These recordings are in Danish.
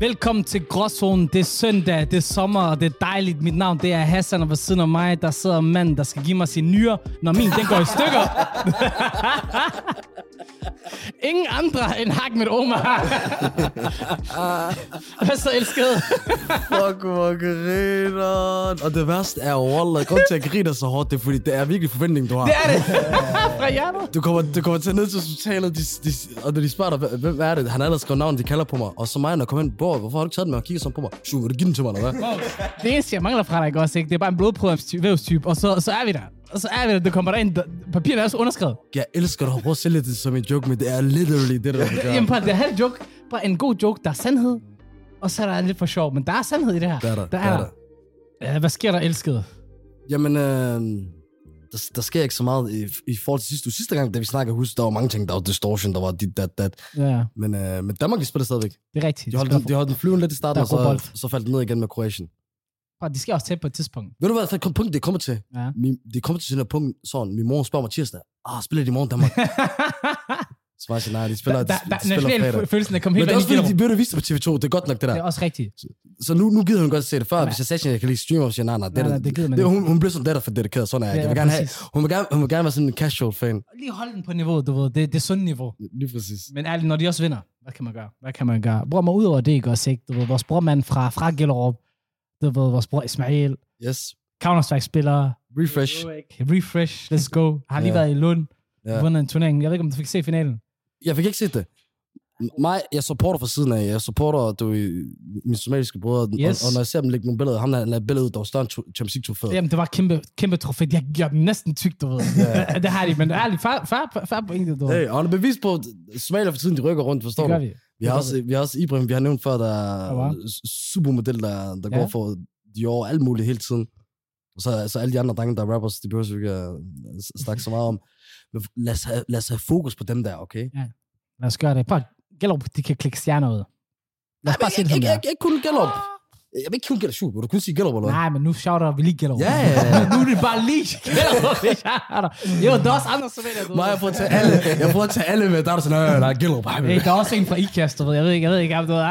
Velkommen til Gråzonen. Det er søndag, det er sommer, og det er dejligt. Mit navn det er Hassan, og ved siden af mig, der sidder en mand, der skal give mig sin nyre, når min den går i stykker. Ingen andre end Hak med Omar. Hvad så, elskede? Fuck, hvor griner. Og det værste er jo, Wallah, grund til at jeg griner så hårdt, det er fordi, det er virkelig forventning, du har. Det er det. Fra hjertet. Du kommer, du kommer til ned til hospitalet, de, de, og de spørger dig, "Hvem- er det? Han har allerede skrevet navn, de kalder på mig. Og så mig, når jeg kommer ind, bror, hvorfor har du ikke taget den med og kigger sådan på mig? Sju, vil du give den til mig, eller hvad? Det eneste, jeg mangler fra dig, ikke også, ikke? Det er bare en blodprøvestype, og så, så er vi der. Og så er der. Du kommer derind. Papirerne er også underskrevet. Jeg elsker dig, prøv at sælge det som en joke, men det er literally det, der gør. Jamen, bare, det er halv joke. Bare en god joke, der er sandhed. Og så er der lidt for sjov, men der er sandhed i det her. Det er der, der. det er der. Ja, hvad sker der, elskede? Jamen, øh, der, der sker ikke så meget i, i forhold til sidste uge. Sidste gang, da vi snakkede, husk, der var mange ting. Der var distortion, der var dit, dat, dat. Ja, Men, øh, men Danmark, de spiller stadigvæk. det er rigtigt. De holdt, den, de holdt den flyvende lidt i starten, Der og god bold. så, så faldt den ned igen med Kroatien. Bare, de skal også tæt på et tidspunkt. Ved du hvad, det punkt, det kommer til? Ja. Min, det kommer til sådan et punkt, sådan, min mor spørger mig tirsdag, ah, spiller de i morgen Danmark? så var jeg sådan, nej, de spiller, der, de, der, de spiller følelsen er kommet Men helt det er også fordi, de vise det på TV2, det er godt nok det der. Det er også rigtigt. Så nu, nu gider hun godt se det før, Ja. hvis jeg sagde, at jeg kan lige streame, og siger, nej, nej, det, Nej, er nej, det gider man det, hun, hun bliver sådan der for dedikeret, sådan er jeg. Ja, Jeg vil gerne have, hun vil gerne, hun vil gerne være sådan en casual fan. Lige holde den på niveauet, du ved. Det, det er sundt niveau. Lige præcis. Men ærligt, når de også vinder, hvad kan man gøre? Hvad kan man gøre? Bror, mig ud over det, ikke også, ikke? Du ved, vores brormand fra, fra Gellerup, du ved, vores bror Ismail, Yes. Counter-Strike-spiller, Refresh. Refresh, let's go. Har lige Ja. været i Lund, Ja. vundet en turnering. Jeg ved ikke, om du fik se finalen. Jeg fik ikke set det. Mig, jeg supporter fra siden af. Jeg supporter du, mine somaliske brødre. Yes. Og, og, når jeg ser dem lægge nogle billeder, ham der lagde billeder ud, der var større end Champions League trofæ. Jamen, det var kæmpe, kæmpe trofæ. Jeg gjorde den næsten tyk, du ved. Ja. det har de, men ærligt, far, far, far pointe, du ved. Hey, og han er bevis på, at Somalia for tiden, de rykker rundt, forstår det gør du? vi. Vi har, også, vi har også Ibrahim, vi har nævnt før, der Ja, er supermodel, der, der Ja. går for Dior alt muligt hele tiden. Og så, så alle de andre drenge, der er rappers, de behøver vi ikke snakke så meget om. Men lad os, have, lad os have fokus på dem der, okay? Lad os gøre det. Prøv, Gellerup, de kan klikke stjerner ud. Lad os bare se det, ikke, det er. ikke, ikke kun Gellerup. Jeg vil ikke kun. Vil du kun sige Gellerup, eller? Nej, men nu shouter vi lige Gellerup. Ja, ja, ja. nu er det bare lige Gellerup, vi shouter. Jo, der er også andre somalier, du Nej, jeg prøver at tage alle, jeg prøver at tage alle med. Der er sådan, der er Gellerup. Hey, der er også en fra IKAST, du ved. Jeg ved ikke, jeg ved ikke, om du ved.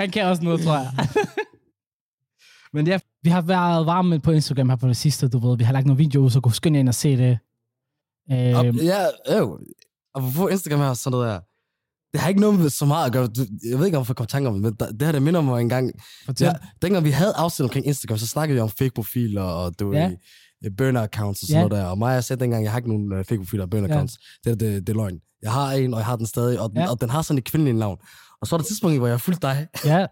Han kan også noget, tror jeg. Men ja, vi har været varme på Instagram her på det sidste, du ved. Vi har lagt nogle videoer så gå skynd jer ind og se det. Øhm, ja, øh, og få Instagram her, sådan noget der. Det har ikke noget med så meget at gøre. Jeg ved ikke, om jeg får tanker om det, men der- det her, det minder mig en gang. Ja, dengang vi havde afsnit omkring Instagram, så snakkede vi om fake-profiler og du Ja. ja. burner-accounts og sådan Ja. noget der. Og mig, jeg sagde dengang, jeg har ikke nogen uh, fake-profiler og burner-accounts. Ja. Det, det, det er løgn. Jeg har en, og jeg har den stadig, og den, Ja. og den har sådan et kvindeligt navn. Og så er der et tidspunkt, hvor jeg har fulgt dig, Ja,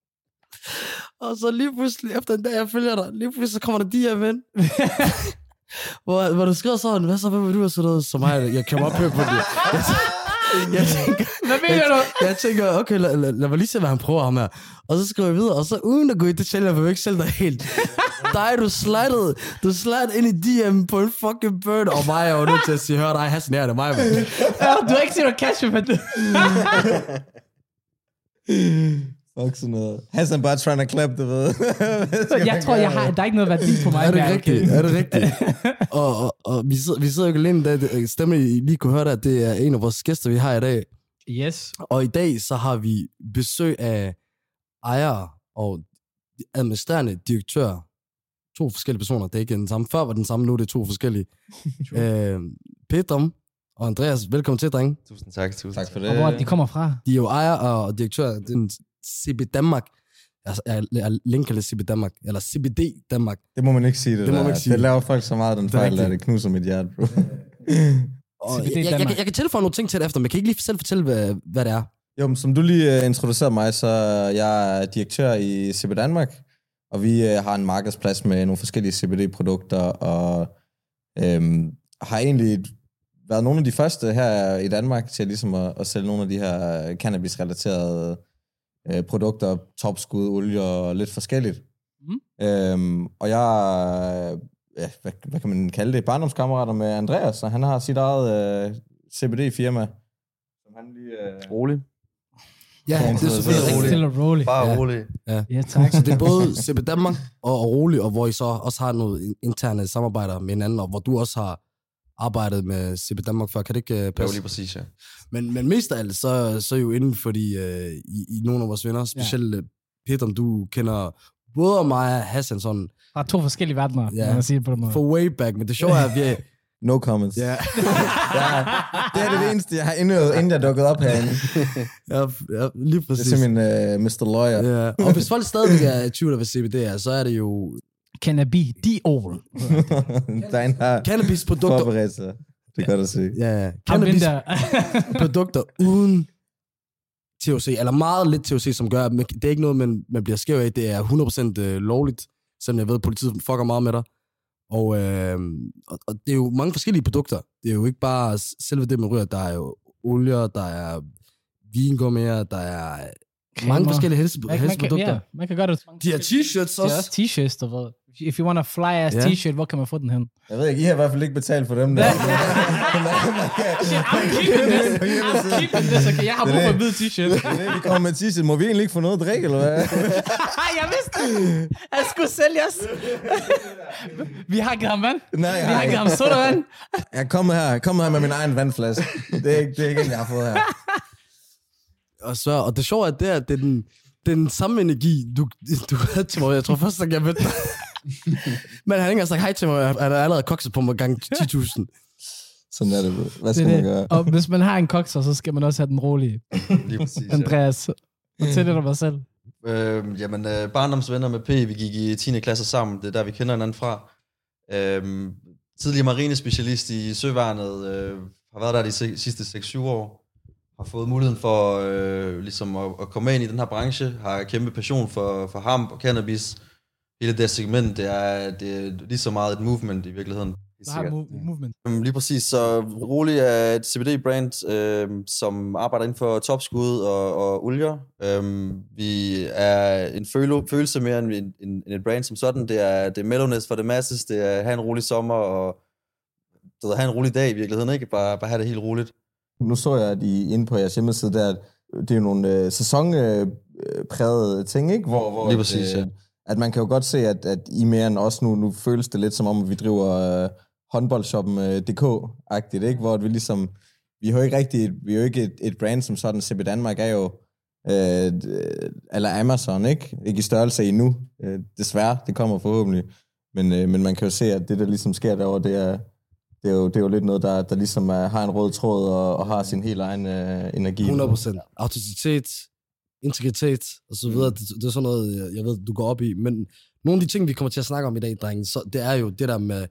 og så lige pludselig, efter en dag, jeg følger dig, lige pludselig så kommer der de her ven. hvor, hvor du skriver sådan, hvad så, hvad vil du have sådan noget som mig? Jeg kommer op på det. Jeg, jeg tænker, hvad mener du? jeg tænker, okay, lad, lad, lad mig lige se, hvad han prøver ham her. Og så skriver jeg videre, og så uden at gå i detaljer, for jeg ikke sælge dig helt. dig, du slidede, du slidede ind i DM på en fucking bird, og mig, jeg var nødt til at sige, hør dig, Hassan, det er mig, man. Du har ikke set noget cash, men. Fuck sådan noget. Hassan bare trying to clap, du ved. Jeg tror, jeg har, der er ikke noget værdi på mig. Er det der, rigtigt? Er det rigtigt? og, og, og vi, sidder, vi sidder jo alene i dag. Det- Stemmen, I lige kunne høre det, at det er en af vores gæster, vi har i dag. Yes. Og i dag, så har vi besøg af ejer og administrerende direktør. To forskellige personer. Det er ikke den samme. Før var den samme, nu er det to forskellige. øh, Pedram og Andreas, velkommen til, drenge. Tusind tak, tusind tak for Og det. hvor de kommer fra. De er jo ejer og direktør af den CB Danmark. Altså, jeg, jeg linker det CB Danmark. Eller CBD Danmark. Det må man ikke sige, det, Det må der. man ikke sige. Det laver folk så meget, den Det fejl, der rigtigt. det knuser mit hjerte, bro. Og jeg, jeg, jeg, jeg, kan tilføje nogle ting til det efter, men jeg kan ikke lige selv fortælle, hvad, hvad det er. Jo, men som du lige uh, introducerede mig, så jeg er direktør i CB Danmark, og vi uh, har en markedsplads med nogle forskellige CBD-produkter, og øhm, har egentlig været nogle af de første her i Danmark til ligesom at, at sælge nogle af de her cannabis-relaterede øh, produkter, topskud, olie og lidt forskelligt. Mm. Øhm, og jeg er, ja, hvad, hvad kan man kalde det, barndomskammerater med Andreas, og han har sit eget øh, CBD-firma, som han lige... Øh, Rolig. Ja, det er selvfølgelig Rigtig roligt. Stille og roligt. Bare Ja. rolig. Ja, tak. Så det er både CB Danmark og, og Rolig, og hvor I så også har noget in- interne samarbejder med hinanden, og hvor du også har arbejdet med CB Danmark før. Kan det ikke uh, passe? lige præcis, ja. Men, men mest af alt, så, så er jo inden for de, uh, i, i nogle af vores venner, specielt ja. Peter, om du kender både mig og Hassan sådan, er to forskellige verdener, Ja. man sige det på den måde. for way back, men det sjove er, at vi er, No comments. ja, Ja, det er det eneste, jeg har indøvet, inden jeg dukkede op herinde. ja, ja, lige Det er præcis. simpelthen uh, Mr. Lawyer. Ja. Og hvis folk stadigvæk er i tvivl af, hvad CBD er, så er det jo Cannabis, Diol. Dein har cannabisprodukter. forberedt sig. Det er godt at se. Ja, Ham cannabis der. produkter uden THC, eller meget lidt THC, som gør, at man- det er ikke noget, man, man bliver skæv af. Det er 100% øh, lovligt, selvom jeg ved, at politiet fucker meget med dig. Og, øh, og, og det er jo mange forskellige produkter. Det er jo ikke bare s- selve det, man ryger. Der er jo olier, der er vingummier, der er mange Cremer. forskellige helse, Man, man, kan, helseprodukter. ja, man kan gøre det. De har t-shirts De har også. også t-shirts, du ved. If you want a fly-ass Ja. t-shirt, hvor kan man få den hen? Jeg ved ikke, I har i hvert fald ikke betalt for dem der. Shit, I'm keeping this. I'm keeping this. Okay, jeg har brug for en hvid t-shirt. Det er det, vi kommer med t-shirt. Må vi egentlig ikke få noget at drikke, eller hvad? jeg vidste det. Jeg skulle sælges. Vi har givet ham vand. Nej, Vi jeg har ikke. ham sodavand. Jeg kommer her, jeg kommer her med min egen vandflaske. Det er ikke, det er ikke en, jeg har fået her. Og, så, og det sjove er, det er, at det er den, det er den samme energi, du, du havde til mig. Jeg tror første gang, jeg mødte dig. Men han har ikke engang sagt hej til mig, og han har allerede kokset på mig gang 10.000. Sådan er det. Hvad Det skal er man det. gøre? Og hvis man har en kokser, så skal man også have den rolige. Lige præcis, ja. Andreas, fortæl det dig mig selv. Øh, jamen, øh, barndomsvenner med P, vi gik i 10. klasse sammen, det er der, vi kender hinanden fra. Øh, tidligere marinespecialist i Søværnet, øh, har været der de sidste 6-7 år, har fået muligheden for øh, ligesom at, at komme ind i den her branche, har kæmpe passion for, for hamp og cannabis. Hele det segment, det er, det er lige så meget et movement i virkeligheden. Du har move- movement. Lige præcis, så Rolig er et CBD-brand, øh, som arbejder inden for topskud og, og olier. Øhm, vi er en føle, følelse mere end, en, en, et brand som sådan. Det er, det er mellowness for det masses, det er at have en rolig sommer og du ved, have en rolig dag i virkeligheden, ikke? Bare, bare have det helt roligt. Nu så jeg, at I inde på jeres hjemmeside der, det er jo nogle øh, sæsonprægede ting, ikke? Hvor, hvor Lige præcis, at, ja. øh, at man kan jo godt se, at, at I mere end os nu, nu føles det lidt som om, at vi driver øh, håndboldshoppen.dk-agtigt, ikke? Hvor at vi ligesom, vi er jo ikke rigtig, et- vi er jo ikke et, et brand som sådan, CB Danmark er jo, øh, d- eller Amazon, ikke? Ikke i størrelse endnu, øh, desværre, det kommer forhåbentlig. Men, øh, men man kan jo se, at det, der ligesom sker derovre, det er, det er jo, det er jo lidt noget, der, der ligesom er, har en rød tråd og, og har sin helt egen øh, energi. 100%. Autenticitet, integritet og så videre. Det, det er sådan noget, jeg- ved, du går op i. Men nogle af de ting, vi kommer til at snakke om i dag, drenge, så det er jo det der med,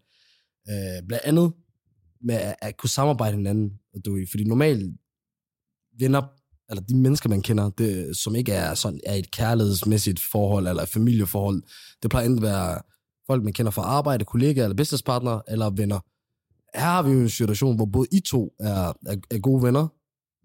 øh, blandt andet, med at, at kunne samarbejde hinanden. Du, fordi normalt venner, eller de mennesker, man kender, det, som ikke er, sådan, er et kærlighedsmæssigt forhold, eller et familieforhold, det plejer enten at være folk, man kender fra arbejde, kollegaer, eller businesspartnere, eller venner. Her har vi jo en situation, hvor både I to er, er, er gode venner,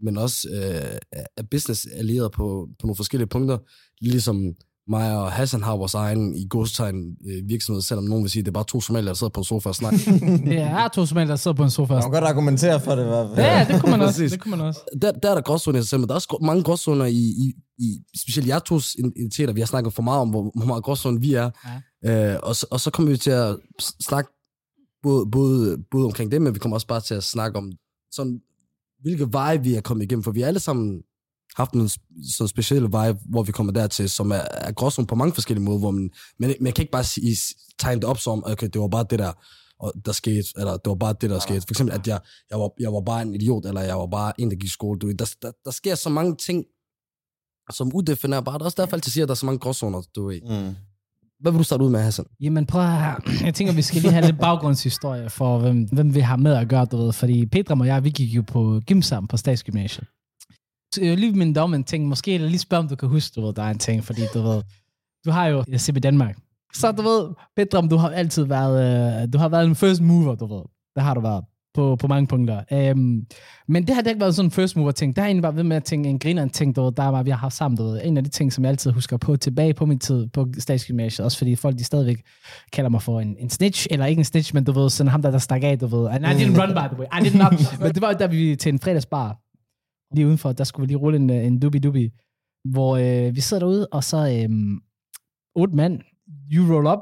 men også øh, er- business allieret på, på nogle forskellige punkter. Ligesom mig og Hassan har vores egen i godstegn øh, virksomhed, selvom nogen vil sige, at det er bare to somalier, der sidder på en sofa og snakker. Det er to somalier, der sidder på en sofa. Man kan godt argumentere for det, fald. Ja, det kunne man også. Det kunne man også. der, der er der gråzoner i sig selv, men der er også mange gråzoner i, i, i specielt jer tos identiteter. Vi har snakket for meget om, hvor, hvor meget gråzoner vi er. Ja. Øh, og, så, og så kommer vi til at snakke både, både, både omkring det, men vi kommer også bare til at snakke om sådan, hvilke veje vi er kommet igennem, for vi har alle sammen haft en sp- sådan specielle veje, hvor vi kommer dertil, som er, er gråzone på mange forskellige måder, hvor man, man, man kan ikke bare sige, tegne det op som, okay, det var bare det der, og der skete, eller det var bare det, der skete. For eksempel, at jeg, jeg, var, jeg var bare en idiot, eller jeg var bare en, der gik i skole. Du, der, der, der sker så mange ting, som er også derfor, altid siger, at der er så mange gråzoner, du ved. Mm. Hvad vil du starte ud med, Hassan? Jamen prøv at høre. Jeg tænker, vi skal lige have lidt baggrundshistorie for, hvem, hvem vi har med at gøre, du ved. Fordi Petra og jeg, vi gik jo på gym sammen på Statsgymnasiet. Så jeg vil lige minde dig om en ting. Måske eller lige spørge, om du kan huske, du ved, der er en ting. Fordi du ved, du har jo CB Danmark. Så du ved, Petra, du har altid været, øh, du har været en first mover, du ved. Det har du været på, på mange punkter. Um, men det har det ikke været sådan en first mover ting. Der har egentlig bare ved med at tænke en griner ting, der var, vi har haft sammen. En af de ting, som jeg altid husker på tilbage på min tid på statsgymnasiet, også fordi folk de stadigvæk kalder mig for en, en snitch, eller ikke en snitch, men du ved, sådan ham der, der stak af, du ved. And I didn't run by the way. I did not. men det var jo da vi til en fredagsbar, lige udenfor, der skulle vi lige rulle en, øh, en dubi-dubi, hvor øh, vi sidder derude, og så øh, otte mand, you roll up,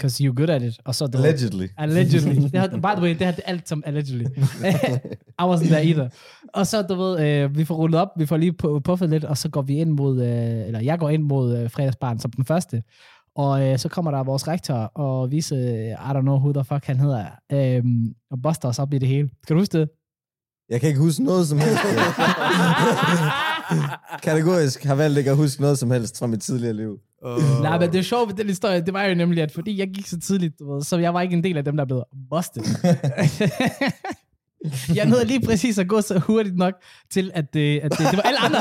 because you're good at it. Og så, du ved, Allegedly. Allegedly. Det har, by the way, det har det alt som allegedly. I wasn't there either. Og så, du ved, øh, vi får rullet op, vi får lige pu- puffet lidt, og så går vi ind mod, øh, eller jeg går ind mod øh, fredagsbarn som den første. Og øh, så kommer der vores rektor og vise, øh, I don't know who the fuck han hedder, øh, og buster os op i det hele. Kan du huske det? Jeg kan ikke huske noget som helst. Kategorisk har valgt ikke at huske noget som helst fra mit tidligere liv. Uh, Nej, men det sjove ved den historie, det var jo nemlig, at fordi jeg gik så tidligt, du ved, så jeg var ikke en del af dem, der blev busted. jeg nåede lige præcis at gå så hurtigt nok til, at, øh, at det, det var alle andre,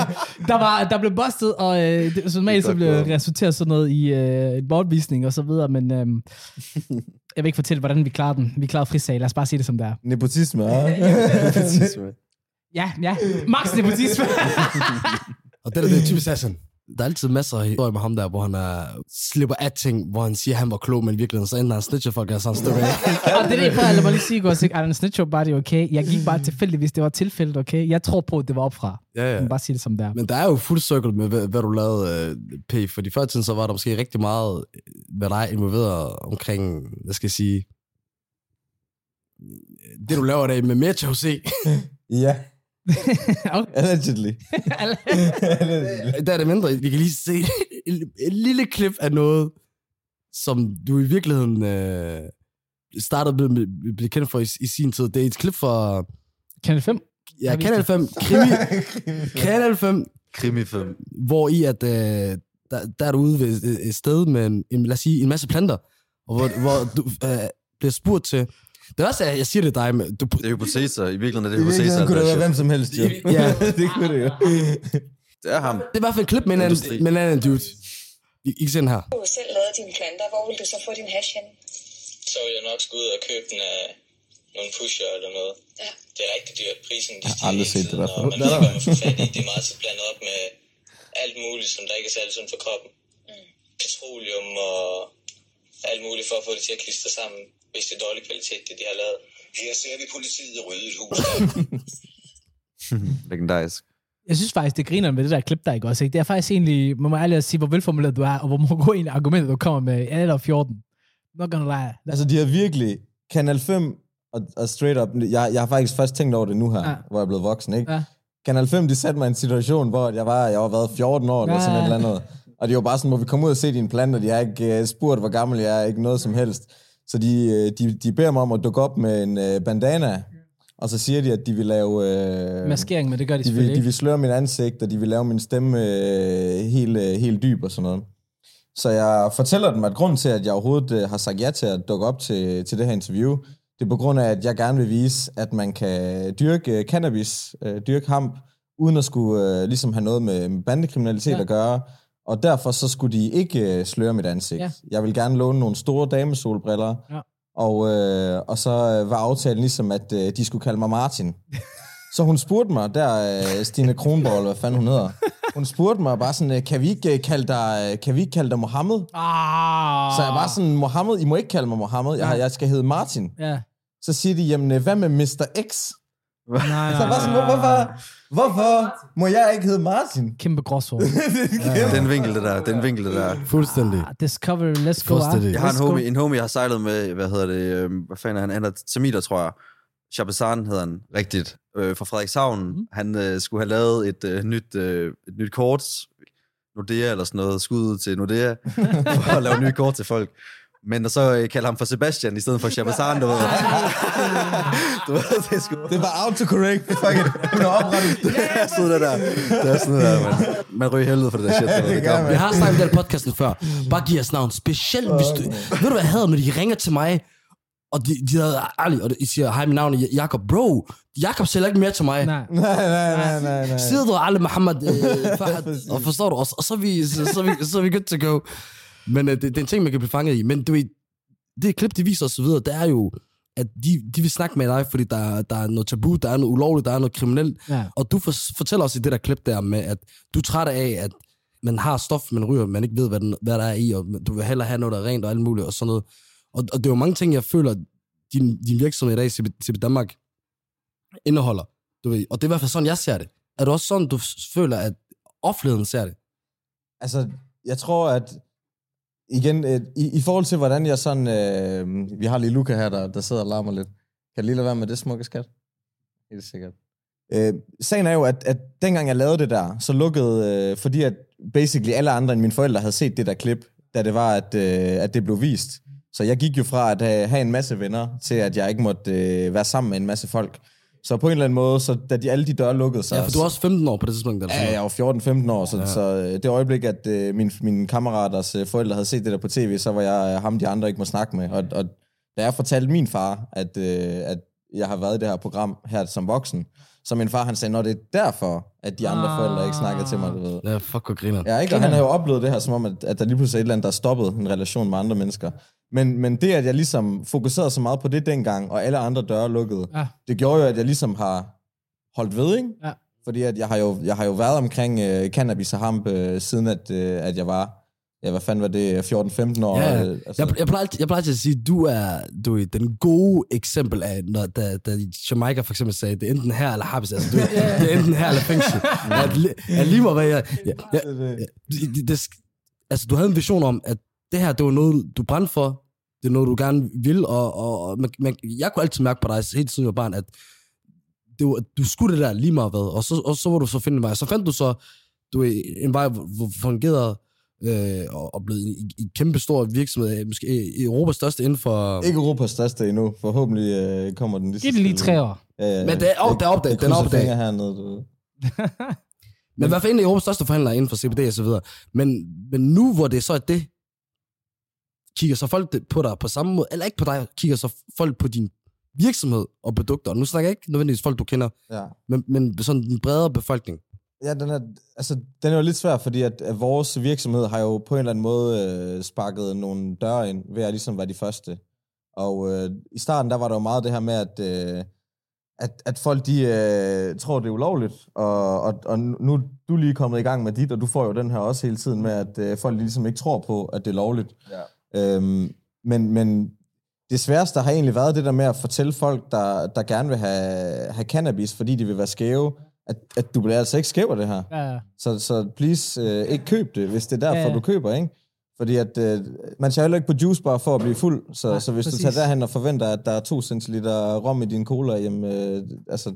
der, var, der blev busted, og øh, det, som normalt så blev resulteret sådan noget i øh, en bortvisning og så videre, men øh, jeg vil ikke fortælle, hvordan vi klarede den. Vi klarede frisag, lad os bare sige det som det er. Nepotisme, ja. Ja, ja, max nepotisme. Og det der, det er typisk sådan. Der er altid masser af historier med ham der, hvor han er, slipper af ting, hvor han siger, at han var klog, men i virkeligheden så ender han snitcher folk, og sådan af. og det er det, for lad mig lige sige, at Alan Snitch bare det er okay. Jeg gik bare tilfældigt, hvis det var tilfældet, okay? Jeg tror på, at det var opfra. Ja, Jeg ja. må bare sige det som det er. Men der er jo fuld cirkel med, hvad, hvad du lavede, øh, P. Fordi før tiden, så var der måske rigtig meget, øh, hvad der er involveret omkring, hvad skal jeg sige, det du laver i dag med mere til HC. ja, okay. allegedly. der er det mindre. Vi kan lige se et, lille klip af noget, som du i virkeligheden øh, startede med, med, blev kendt for i, i sin tid. Det er et klip fra Kanal 5? ja, Kanal 5, krimi, Kanal 5, Krimi 5. hvor i at, øh, der, der er du ude ved et, sted med en, en, lad os sige, en masse planter, og hvor, hvor du øh, bliver spurgt til, det er også, at jeg siger det dig, men du, Det er hypoteser. I virkeligheden er det I virkeligheden hypoteser. kunne det være der hvem som helst, jo. Ja. det kunne det jo. Det er ham. det er i hvert fald et klip med en anden, med en anden dude. I, I kan se den her. Du har selv lavet dine planter. Hvor vil du så få din hash hen? så vil jeg nok skulle ud og købe den af nogle pusher eller noget. Ja. Det er rigtig dyrt. Prisen de har aldrig set det fald. Og man ved ikke, hvad man får fat i. Det er meget så blandet op med alt muligt, som der ikke er særlig sundt for kroppen. Mm. Petroleum og alt muligt for at få det til at klistre sammen, hvis det er dårlig kvalitet, det de har lavet. Her ser vi politiet rydde et hus. Legendarisk. Jeg synes faktisk, det griner med det der klip, der ikke også. Ikke? Det er faktisk egentlig, må man ærligt at sige, hvor velformuleret du er, og hvor mange egentlig argumenter, du kommer med. Jeg er eller 14. Not gonna lie. Altså, de har virkelig... Kanal 5 og, og straight up... Jeg, jeg har faktisk først tænkt over det nu her, Ja. hvor jeg er blevet voksen, ikke? Ja. Kanal 5, de satte mig i en situation, hvor jeg var, jeg var været 14 år, eller Ja, sådan et eller andet. Og det var bare sådan, må vi komme ud og se dine planter? De har ikke uh, spurgt, hvor gammel jeg er, ikke noget som helst. Så de, øh, de, de beder mig om at dukke op med en uh, bandana, og så siger de, at de vil lave... Uh, Maskering, men det gør de de selvfølgelig vil, de ikke. vil sløre min ansigt, og de vil lave min stemme øh, helt, øh, helt dyb og sådan noget. Så jeg fortæller dem, at grunden til, at jeg overhovedet øh, har sagt ja til at dukke op til, til det her interview, det er på grund af, at jeg gerne vil vise, at man kan dyrke øh, cannabis, øh, dyrke hamp, uden at skulle øh, ligesom have noget med bandekriminalitet ja. at gøre. Og derfor så skulle de ikke øh, sløre mit ansigt. Ja. Jeg vil gerne låne nogle store damesolbriller, Ja. og, øh, og så øh, var aftalen ligesom, at øh, de skulle kalde mig Martin. Så hun spurgte mig, der øh, Stine Kronborg, hvad fanden hun hedder, hun spurgte mig bare sådan, øh, kan vi ikke øh, kalde dig, kan vi ikke kalde dig Mohammed? Ah. Så jeg var sådan, Mohammed, I må ikke kalde mig Mohammed, jeg, jeg skal hedde Martin. Ja. Så siger de, jamen hvad med Mr. X? Nej, Så jeg var sådan, "Hvor- hvorfor, hvorfor må jeg ikke hedde Martin? Kæmpe gråsår. Den vinkel, det der. Den vinkel, det der. Fuldstændig. Ah, Discovery, let's go. Fuldstændig. ah. Jeg har en homie, en homie, jeg har sejlet med, hvad hedder det, øh, hvad fanden er han, han er Tamider, tror jeg. Shabazan hedder han rigtigt, øh, fra Frederikshavn. Mm. Han øh, skulle have lavet et, øh, nyt, øh, et nyt kort, Nordea eller sådan noget, skud ud til Nordea, for at lave nye kort til folk. Men og så øh, kalder ham for Sebastian i stedet for Shabazan, du ved. du ved, det er sgu... Det var autocorrect. Fuck it. Hun har oprettet. Det er sådan der. Det er sådan der, man. Man ryger helvede for det der shit. Det, det gør. Jeg har snakket om det her podcasten før. Bare giv os navn. Specielt hvis du... Ved du, hvad jeg havde, når de ringer til mig, og de, de havde ærligt, og de siger, hej, mit navn er Jakob. Bro, Jakob sælger ikke mere til mig. Nej. Nej, nej, nej, nej. Sidder du aldrig Mohammed øh, Fahad, og forstår du os, og så er vi, så, så, er vi, så er vi good to go. Men øh, det, det, er en ting, man kan blive fanget i. Men du ved, det klip, de viser osv., det er jo, at de, de vil snakke med dig, fordi der, der er noget tabu, der er noget ulovligt, der er noget kriminelt. Ja. Og du for, fortæller os i det der klip der med, at du er træt af, at man har stof, man ryger, man ikke ved, hvad, den, hvad der er i, og du vil hellere have noget, der er rent og alt muligt og sådan noget. Og, og det er jo mange ting, jeg føler, din, din virksomhed i dag, CB, CB Danmark, indeholder. Du ved, og det er i hvert fald sådan, jeg ser det. Er det også sådan, du føler, at offentligheden ser det? Altså, jeg tror, at igen, øh, i, i forhold til, hvordan jeg sådan... Øh, vi har lige Luca her, der, der sidder og larmer lidt. Kan du lige lade være med det, smukke skat? Helt sikkert. Øh, sagen er jo, at, at dengang jeg lavede det der, så lukkede... Øh, fordi at basically alle andre end mine forældre havde set det der klip, da det var, at, øh, at det blev vist. Så jeg gik jo fra at have, have en masse venner, til at jeg ikke måtte øh, være sammen med en masse folk. Så på en eller anden måde, så da de, alle de døre lukkede sig... Ja, for du er også 15 år på det tidspunkt. Eller Ja, jeg var 14-15 år, så, ja. så øh, det øjeblik, at øh, min, mine kammeraters øh, forældre havde set det der på tv, så var jeg øh, ham, de andre ikke må snakke med. Og, og da jeg fortalte min far, at, øh, at jeg har været i det her program her som voksen, så min far han sagde, når det er derfor, at de andre Ah. forældre ikke snakker til mig, du ved. Ja, fuck, hvor griner. Ja, ikke? Og han har jo oplevet det her, som om, at, at der lige pludselig er et eller andet, der stoppede en relation med andre mennesker. Men, men det, at jeg ligesom fokuserede så meget på det dengang, og alle andre døre lukkede, Ja. det gjorde jo, at jeg ligesom har holdt ved, ikke? Ja. Fordi at jeg har jo, jeg har jo været omkring øh, cannabis og hamp, øh, siden at, øh, at jeg var, ja, hvad fanden var det, 14-15 år? Ja, øh, altså, Jeg, jeg, plejer, jeg plejer altid at sige, at du er, du er den gode eksempel af, når, da, da Jamaica for eksempel sagde, det er enten her eller habis. Altså, du, det er enten her eller fængsel. At, at lige meget hvad jeg... jeg, jeg det, det, det, altså, du havde en vision om, at det her, det var noget, du brændte for. Det er noget, du gerne vil. Og, og, og man, man, jeg kunne altid mærke på dig, helt siden jeg var barn, at det var, du skulle det der lige meget hvad. Og så, og så var du så finde en vej. Så fandt du så du, en vej, hvor fungerede øh, og, og blevet en, en kæmpe stor virksomhed, måske Europas største inden for... Ikke Europas største endnu. Forhåbentlig øh, kommer den lige Giv det lige tre år. Ja, ja. Men det er op- det er opdaget, Jeg den er opdaget. hernede, du. Men i hvert fald en af Europas største forhandlere inden for CBD og så videre. Men, men nu, hvor det så er det, kigger så folk på dig på samme måde, eller ikke på dig, kigger så folk på din virksomhed og produkter. Nu snakker jeg ikke nødvendigvis folk, du kender, Ja. men, men sådan den bredere befolkning. Ja, den er, altså, den er jo lidt svær, fordi at, at vores virksomhed har jo på en eller anden måde øh, sparket nogle døre ind, ved at ligesom være de første. Og øh, i starten, der var der jo meget det her med, at, øh, at, at folk de øh, tror, det er ulovligt, og, og, og nu er du lige kommet i gang med dit, og du får jo den her også hele tiden med, at øh, folk ligesom ikke tror på, at det er lovligt. Ja. Øhm, men, men det sværeste har egentlig været det der med at fortælle folk, der, der gerne vil have, have cannabis, fordi de vil være skæve, at, at du bliver altså ikke skæv af det her. Ja. Så, så please, øh, ikke køb det, hvis det er derfor, Ja, ja. ja. du køber, ikke? Fordi at, øh, man tager heller ikke på juice bar for at blive fuld, så, Nej, så hvis præcis. du tager derhen og forventer, at der er 2 centiliter rom i din cola, jamen, øh, altså, du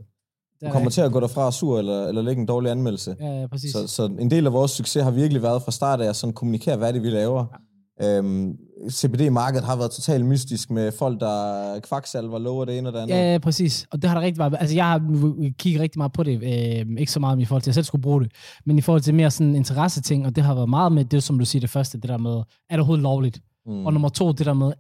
er kommer til at gå derfra sur, eller, eller lægge en dårlig anmeldelse. Ja, ja, præcis. Så, så en del af vores succes har virkelig været fra start af at sådan kommunikere, hvad det vi laver. Øhm, CBD-markedet har været totalt mystisk med folk, der kvaksalver, lover det ene og det andet. Ja, ja, præcis. Og det har der rigtig meget... Altså, jeg har kigget rigtig meget på det. Øh, ikke så meget i forhold til, at jeg selv skulle bruge det, men i forhold til mere sådan interesse-ting, og det har været meget med det, som du siger, det første, det der med, er det overhovedet lovligt? Mm. Og nummer to, det der med,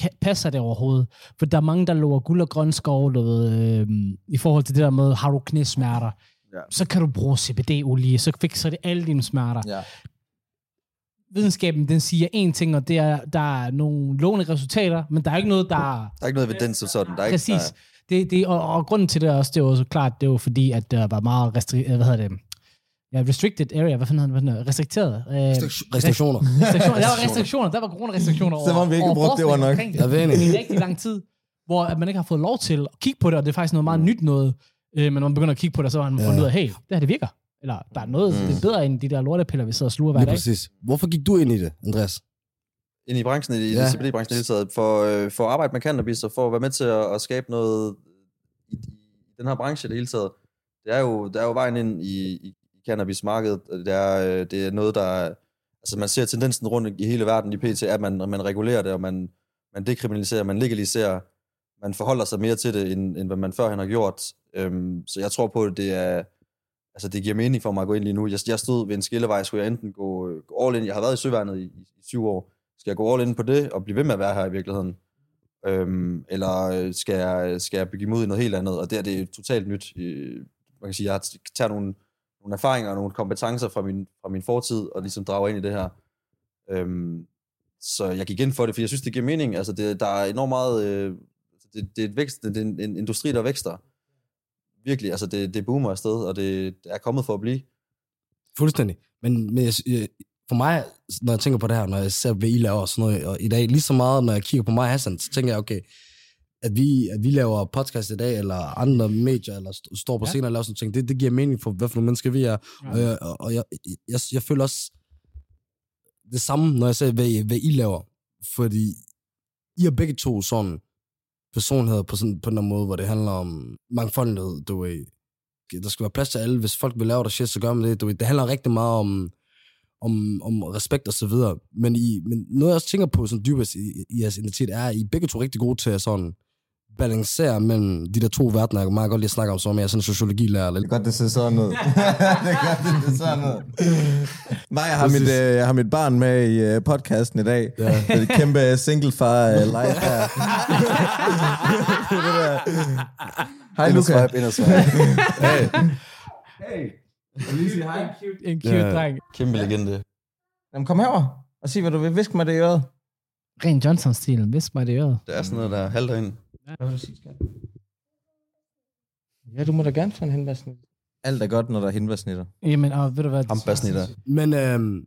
kan, passer det overhovedet? For der er mange, der lover guld og grøn skov, du ved, øh, i forhold til det der med, har du knæsmerter, Ja. så kan du bruge CBD-olie, så fikser det alle dine smerter. Ja. Videnskaben, den siger én ting, og det er, der er nogle lovende resultater, men der er ikke noget, der Der er ikke noget evidens som sådan. Der er ikke, Præcis. Det, det, og, og grunden til det er også, det var så klart, det var fordi, at der var meget restri- hvad hedder det, ja, restricted area, hvad fanden hedder det, det? restrikteret. Øh, Restriktioner. restriktioner. Der var restriktioner, der var coronarestriktioner over, Som om vi ikke over brugte det forskning nok. det. Jeg ved ikke. I rigtig lang tid, hvor at man ikke har fået lov til at kigge på det, og det er faktisk noget meget nyt noget, øh, men når man begynder at kigge på det, så har man fundet ud af, hey, det her det virker. Eller der er noget, det er bedre end de der lortepiller, vi sidder og sluger hver Lige dag. præcis. Hvorfor gik du ind i det, Andreas? ind i branchen, i Ja. CBD-branchen i hele taget, for, øh, for at arbejde med cannabis, og for at være med til at, at skabe noget i, i den her branche i det hele taget. Det er jo, det er jo vejen ind i, i, i cannabismarkedet. Det er, øh, det er noget, der... Altså man ser tendensen rundt i hele verden i PT, at man, man regulerer det, og man, man dekriminaliserer, man legaliserer, man forholder sig mere til det, end, end hvad man førhen har gjort. Øhm, så jeg tror på, at det er... Altså, det giver mening for mig at gå ind lige nu. Jeg, jeg stod ved en skillevej, skulle jeg enten gå, gå all in. Jeg har været i søværnet i, i, i syv år. Skal jeg gå all in på det, og blive ved med at være her i virkeligheden? Øhm, eller øh, skal jeg, skal jeg bygge mig ud i noget helt andet? Og der det er det totalt nyt. Øh, Man kan sige, jeg tager nogle, nogle erfaringer og nogle kompetencer fra min, fra min fortid, og ligesom drager ind i det her. Øhm, så jeg gik ind for det, for jeg synes, det giver mening. Altså, det, der er enormt meget... Øh, altså, det, det, er et vækst, det er en, en industri, der vækster. Virkelig, altså det, det boomer afsted, og det, det er kommet for at blive. Fuldstændig. Men, men jeg, for mig, når jeg tænker på det her, når jeg ser, hvad I laver og sådan noget, og i dag, lige så meget, når jeg kigger på mig og Hassan, så tænker jeg, okay, at vi, at vi laver podcast i dag, eller andre medier, eller st- står på Ja. scenen og laver sådan ting, det, det giver mening for, hvad for nogle mennesker vi er. Ja. Og, jeg, og jeg, jeg, jeg føler også, det samme, når jeg ser, hvad, I- hvad I laver. Fordi I har begge to sådan personligheder på, sådan, på den måde, hvor det handler om mangfoldighed, du ved. Der skal være plads til alle. Hvis folk vil lave der shit, så gør man det. Du ved. Det handler rigtig meget om, om, om respekt og så videre. Men, I, men noget, jeg også tænker på sådan dybest i, i jeres identitet, er, at I begge to rigtig gode til at sådan balancere mellem de der to verdener. Jeg kan meget godt lide at snakke om, som jeg er sådan sociologilærer. Eller Det er godt, det ser sådan ud. det er godt, det ser sådan ud. Nej, jeg har, mit, øh, jeg har mit barn med i øh, podcasten i dag. Ja. Det er et kæmpe singlefar øh, live her. Hej, Luca. ind swipe. Hey. En cute Ja. dreng. Kæmpe legende. Jamen, kom herover og sig, hvad du vil. Visk mig det i øret. Ren Johnson-stil. Visk mig det i øret. Det er sådan noget, der halter ind. Hvad vil du sige, skat? Ja, du må da gerne få en henvarsnit. Alt er godt, når der er henvarsnitter. Jamen, og ved du hvad? Hampasnitter. Men øhm,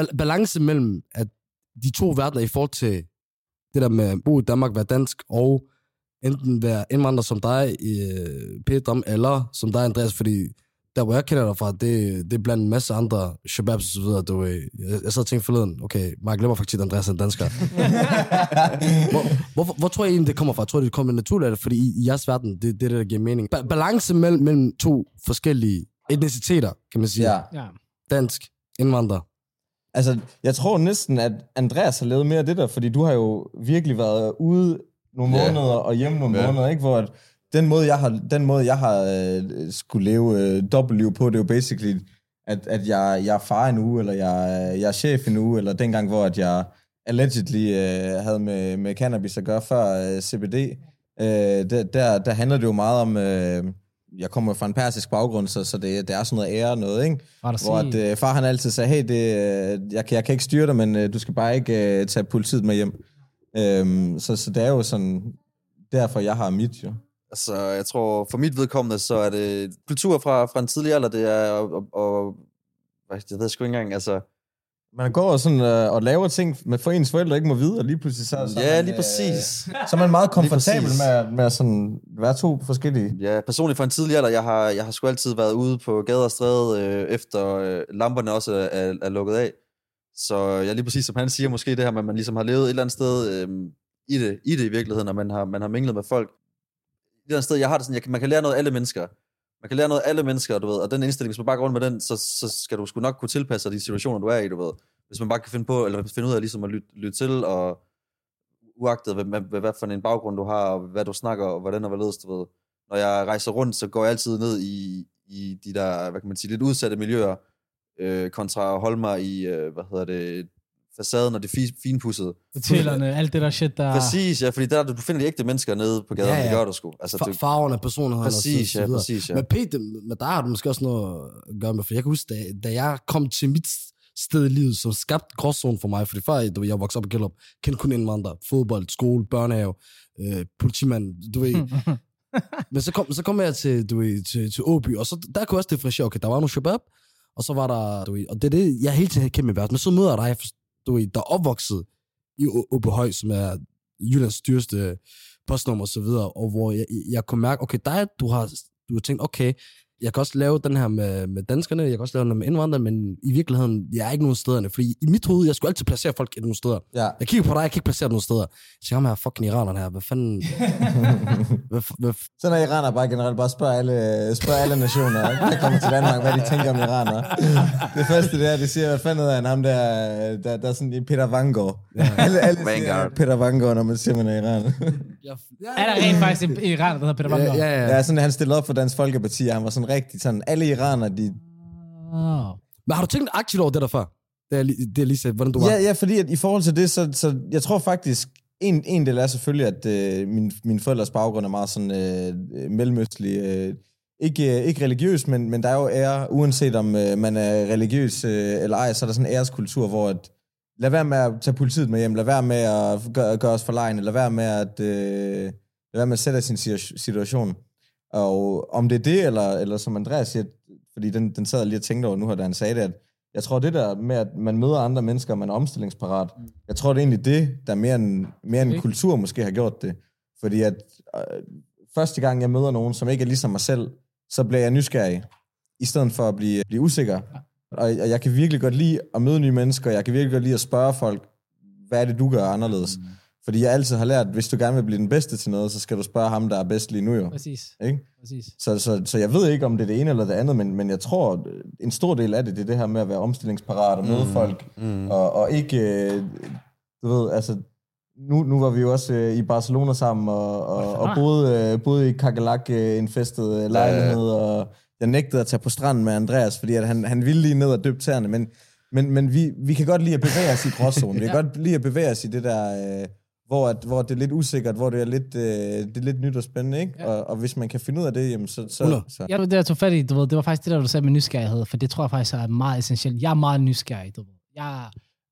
bal- balance mellem at de to verdener i forhold til det der med at bo i Danmark, være dansk, og enten være indvandrer som dig, øh, Pedram, eller som dig, Andreas, fordi der, hvor jeg kender dig fra, det, det er blandt en masse andre shababs og så videre. Du, jeg, jeg sad og tænkte forleden, okay, man glemmer faktisk, at Andreas er en dansker. hvor, hvor, hvor, tror jeg egentlig, det kommer fra? Jeg tror, det kommer naturligt, af det, fordi i, i jeres verden, det, det er det, der giver mening. Ba- balance mellem, mellem to forskellige etniciteter, kan man sige. Ja. Ja. Dansk, indvandrer. Altså, jeg tror næsten, at Andreas har levet mere af det der, fordi du har jo virkelig været ude nogle Ja. måneder og hjemme nogle Ja. måneder, ikke? Hvor at den måde, jeg har, den måde, jeg har øh, skulle leve øh, dobbeltliv på, det er jo basically, at, at jeg, jeg er far en uge, eller jeg, jeg er chef en uge, eller dengang, hvor at jeg allegedly øh, havde med, med cannabis at gøre før øh, CBD. Øh, der, der, der handler det jo meget om... Øh, jeg kommer fra en persisk baggrund, så, så det, det er sådan noget ære noget, ikke? Hvor at, øh, far han altid sagde, hey, det, øh, jeg, kan, jeg kan ikke styre dig, men øh, du skal bare ikke øh, tage politiet med hjem. Øhm, så, så det er jo sådan, derfor jeg har mit jo. Altså, jeg tror, for mit vedkommende, så er det kultur fra, fra en tidlig alder, det er, og, og, det ved jeg sgu ikke engang, altså, Man går og, sådan, øh, og laver ting, med for ens forældre ikke må vide, og lige pludselig så, så, ja, man, lige øh, præcis. så er man meget komfortabel med, med at sådan, være to forskellige. Ja, personligt fra en tidlig alder, jeg har, jeg har sgu altid været ude på gader og stræde, øh, efter øh, lamperne også er, er, er lukket af. Så jeg er lige præcis, som han siger, måske det her med, at man ligesom har levet et eller andet sted øh, i, det, i det i virkeligheden, og man har, man har minglet med folk. Et andet sted, jeg har det sådan, jeg, man kan lære noget af alle mennesker. Man kan lære noget af alle mennesker, du ved, og den indstilling, hvis man bare går rundt med den, så, så skal du sgu nok kunne tilpasse dig de situationer, du er i, du ved. Hvis man bare kan finde på, eller finde ud af ligesom at lytte, lytte til, og uagtet hvad, hvad, hvad for en baggrund du har, og hvad du snakker, og hvordan og hvorledes, du ved. Når jeg rejser rundt, så går jeg altid ned i, i de der, hvad kan man sige, lidt udsatte miljøer, øh, kontra at holde mig i, øh, hvad hedder det, facaden og det fi, finpussede. Hotellerne, alt det der shit, der... Præcis, ja, fordi der du finder de ægte mennesker nede på gaden, Ja, ja, det gør du sgu. Altså, Fa- det, farverne, personligheden præcis, og ja, præcis, ja. Men Peter, men der har du måske også noget at gøre med, for jeg kan huske, da, da jeg kom til mit sted i livet, som skabte gråzone for mig, fordi før ved, jeg voksede op i Gellerup, kendte kun indvandrere, fodbold, skole, børnehave, øh, politimand, du ved. Men så kom, så kom jeg til, du ved, til, til Åby, og så, der kunne jeg også differentiere, okay, der var nogle shabab, og så var der, du ved, og det er det, jeg hele tiden har kæmpe med Men så møder jeg dig, du ved, der er opvokset i Åbehøj, som er Jyllands dyreste postnummer og så videre, og hvor jeg, jeg kunne mærke, okay, dig, du har, du har tænkt, okay, jeg kan også lave den her med, med danskerne, jeg kan også lave den med indvandrere, men i virkeligheden, jeg er ikke nogen stederne, fordi i mit hoved, jeg skulle altid placere folk i nogle steder. Ja. Jeg kigger på dig, jeg kan ikke placere dig nogen steder. Jeg siger, ham her fucking iranerne her, hvad fanden... hvad, hvad, f- Så når iraner bare generelt bare spørger alle, spørger alle nationer, der kommer til Danmark, hvad de tænker om iraner. Det første det er, de siger, hvad fanden er han, ham der, der, der er sådan en Peter Vangård. Alle, alle siger. Peter Vangård, når man siger, man er iraner. jeg, Er der rent faktisk en iran, der hedder Peter ja, Wagner? ja, ja. Ja, sådan, han stillede op for Dansk Folkeparti, og han var sådan rigtig sådan, alle iranere, de... Oh. Men har du tænkt aktivt over det der før? Det er, det er lige sagt, hvordan du var. Ja, ja, fordi at i forhold til det, så, så jeg tror faktisk, en, en del er selvfølgelig, at øh, min, min forældres baggrund er meget sådan øh, mellemøstlig. Øh, ikke, øh, ikke religiøs, men, men der er jo ære, uanset om øh, man er religiøs øh, eller ej, så er der sådan en æreskultur, hvor at, lad være med at tage politiet med hjem, lad være med at gøre, gøre os for lejen, lad være med at, øh, lad være med at sætte os i en situa- situation. Og om det er det, eller, eller som Andreas siger, fordi den, den sad jeg lige og tænkte over nu her, da han sagde det, at jeg tror det der med, at man møder andre mennesker, og man er omstillingsparat, jeg tror det er egentlig det, der mere end, mere end Okay. kultur måske har gjort det. Fordi at øh, første gang jeg møder nogen, som ikke er ligesom mig selv, så bliver jeg nysgerrig, i stedet for at blive, blive usikker. Og, og jeg kan virkelig godt lide at møde nye mennesker, jeg kan virkelig godt lide at spørge folk, hvad er det, du gør anderledes? Mm. Fordi jeg altid har lært, at hvis du gerne vil blive den bedste til noget, så skal du spørge ham, der er bedst lige nu jo. Præcis. Ikke? Præcis. Så, så, så jeg ved ikke, om det er det ene eller det andet, men, men jeg tror, en stor del af det, det er det her med at være omstillingsparat og møde mm. folk, Mm. og, og ikke, øh, du ved, altså, nu, nu var vi jo også øh, i Barcelona sammen, og, og, og boede, øh, boede i Kakalak, øh, en festet øh, lejlighed, og jeg nægtede at tage på stranden med Andreas, fordi at han, han ville lige ned og dyppe tæerne, men, men, men vi, vi kan godt lide at bevæge os i gråzonen. Vi kan godt lide at bevæge os i det der, øh, hvor, at, hvor det er lidt usikkert, hvor det er lidt, øh, det er lidt nyt og spændende, ikke? Ja. Og, og hvis man kan finde ud af det, jamen så... så, 100. så Ja, det jeg tog fat i, du ved, det var faktisk det, der du sagde med nysgerrighed, for det tror jeg faktisk er meget essentielt. Jeg er meget nysgerrig, du ved. Jeg,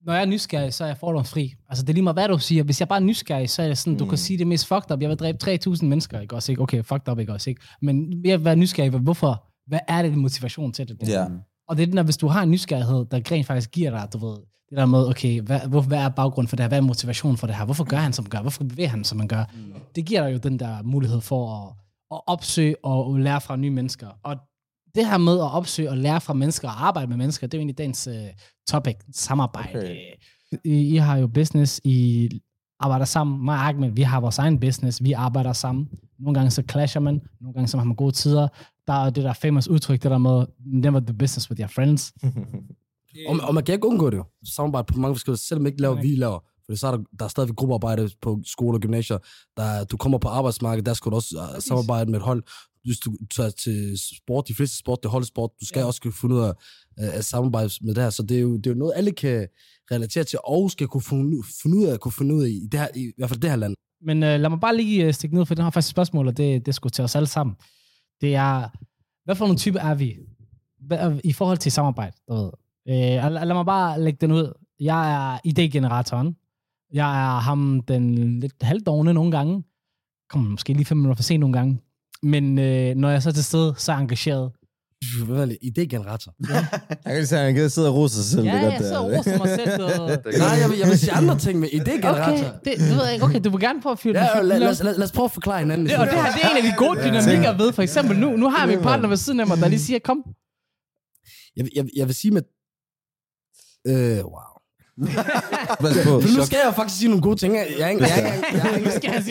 når jeg er nysgerrig, så er jeg fordomsfri. Altså, det er lige meget, hvad du siger. Hvis jeg bare er nysgerrig, så er det sådan, mm. du kan sige det mest fucked up. Jeg vil dræbe 3.000 mennesker, ikke også? Ikke? Okay, fucked up, ikke også? Ikke? Men jeg vil være nysgerrig, hvorfor? Hvad er det, motivation til det? Der? ja. Og det er den der, hvis du har en nysgerrighed, der rent faktisk giver dig, du ved, det der med, okay, hvad, hvor, hvad er baggrunden for det her? Hvad er motivationen for det her? Hvorfor gør han, som gør? Hvorfor bevæger han, som han gør? Mm. Det giver dig jo den der mulighed for at, at opsøge og lære fra nye mennesker. Og det her med at opsøge og lære fra mennesker og arbejde med mennesker, det er jo egentlig dagens uh, topic, samarbejde. Okay. I, I har jo business, I arbejder sammen. Mig og Ahmed, vi har vores egen business, vi arbejder sammen. Nogle gange så clasher man, nogle gange så har man gode tider. Der er det der famous udtryk, det der med, never do business with your friends. Og, og man kan ikke undgå det jo. Samarbejde på mange forskellige, selvom ikke laver, vi laver. For så er der, der er stadigvæk gruppearbejde på skoler og gymnasier. Der, er- du kommer på arbejdsmarkedet, der skal du også uh, samarbejde med et hold. Hvis du tager til sport, de fleste sport, det er holdsport, du skal ja. også kunne finde ud af uh, at samarbejde med det her. Så det er, jo, det er jo noget, alle kan relatere til, og skal kunne finde, ud- finde ud af, kunne finde ud af i, det her, i, i hvert fald det her land. Men øh, lad mig bare lige øh, stikke ned, for den har faktisk et spørgsmål, og det, det skulle til os alle sammen. Det er, hvad for nogle type er vi? Hvad, I forhold til samarbejde, du ved. Øh, og lad, mig bare lægge den ud. Jeg er idégeneratoren. Jeg er ham, den lidt halvdårne nogle gange. Kommer måske lige fem minutter for sent nogle gange. Men øh, når jeg så er til stede, så er jeg engageret. Hvad er det? Idégenerator. Jeg kan sige, at han kan sidde og rose sig selv. Ja, det jeg godt, så det er. roser mig selv. Og... Nej, jeg vil, jeg vil sige andre ting med idégenerator. Okay, det, det ved jeg. Okay, du vil gerne prøve at fyre Ja, den. lad, lad, lad, lad os prøve at forklare hinanden. Det, og det her det er en af de gode dynamikker ved. For eksempel nu, nu har jeg min partner ved siden af mig, der lige siger, kom. Jeg, jeg, jeg vil sige med... Øh, wow. Pas på. For nu skal jeg faktisk sige nogle gode ting. Jeg, jeg, jeg, jeg,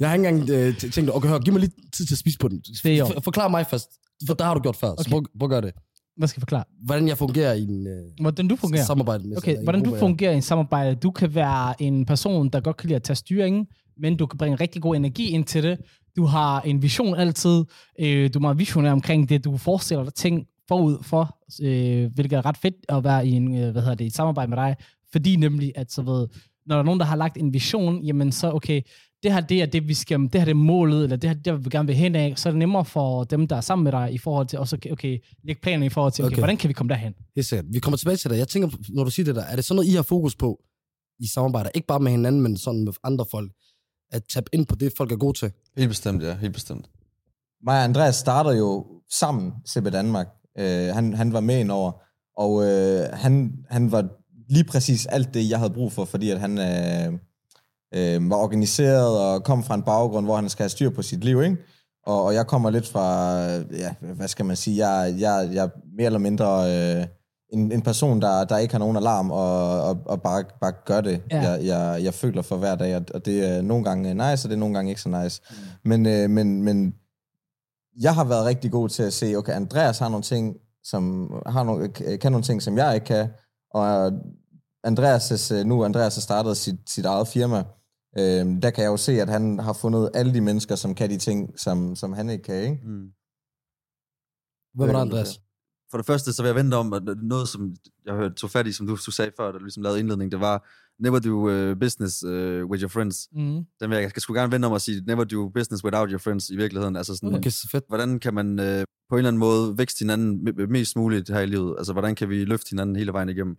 jeg, har ikke engang øh, tænkt, okay, hør, giv mig lidt tid til at spise på den. Det er jo. For, forklar mig først, for der har du gjort før. Så Okay. prøv, prøv at gøre det. Hvad skal jeg forklare? Hvordan jeg fungerer i en øh, Hvordan du fungerer? samarbejde med Okay, hvordan du fungerer i en samarbejde. Du kan være en person, der godt kan lide at tage styringen, men du kan bringe rigtig god energi ind til det. Du har en vision altid. Øh, du er meget visionær omkring det. Du forestiller dig ting forud for, øh, hvilket er ret fedt at være i en, øh, hvad hedder det, et samarbejde med dig. Fordi nemlig, at så ved, når der er nogen, der har lagt en vision, jamen så okay, det her det er det, vi skal, det her det er målet, eller det her det vi gerne vil hen af, så er det nemmere for dem, der er sammen med dig, i forhold til også, okay, okay lægge planer i forhold til, okay, Okay. hvordan kan vi komme derhen? Helt sikkert. Vi kommer tilbage til det. Jeg tænker, når du siger det der, er det sådan noget, I har fokus på i samarbejder? Ikke bare med hinanden, men sådan med andre folk. At tabe ind på det, folk er gode til. Helt bestemt, ja. Helt bestemt. Mig og Andreas starter jo sammen CB Danmark. Øh, han, han var med indover, og øh, han, han var lige præcis alt det, jeg havde brug for, fordi at han øh, øh, var organiseret og kom fra en baggrund, hvor han skal have styr på sit liv, ikke? Og, og jeg kommer lidt fra, ja, hvad skal man sige, jeg, jeg, jeg er mere eller mindre øh, en, en person, der, der ikke har nogen alarm, og, og, og bare, bare gør det, Ja. jeg, jeg, jeg føler for hver dag, og, og det er nogle gange nice, og det er nogle gange ikke så nice. Mm. Men, øh, men, men jeg har været rigtig god til at se, okay, Andreas har nogle ting, som har nogle, kan nogle ting, som jeg ikke kan, og Andreas, nu Andreas har startet sit, sit eget firma, øh, der kan jeg jo se, at han har fundet alle de mennesker, som kan de ting, som, som han ikke kan, ikke? Mm. Hvad var der, Øh, Andreas? For det første, så vil jeg vente om, at noget, som jeg hørte, tog fat i, som du, du sagde før, da du ligesom lavede indledning, det var, never do uh, business uh, with your friends. Mm. Den vil jeg, jeg skal sgu gerne vente om at sige, never do business without your friends i virkeligheden. Altså sådan, Okay, så fedt. hvordan kan man øh, på en eller anden måde vækste hinanden me- mest muligt her i livet? Altså, hvordan kan vi løfte hinanden hele vejen igennem?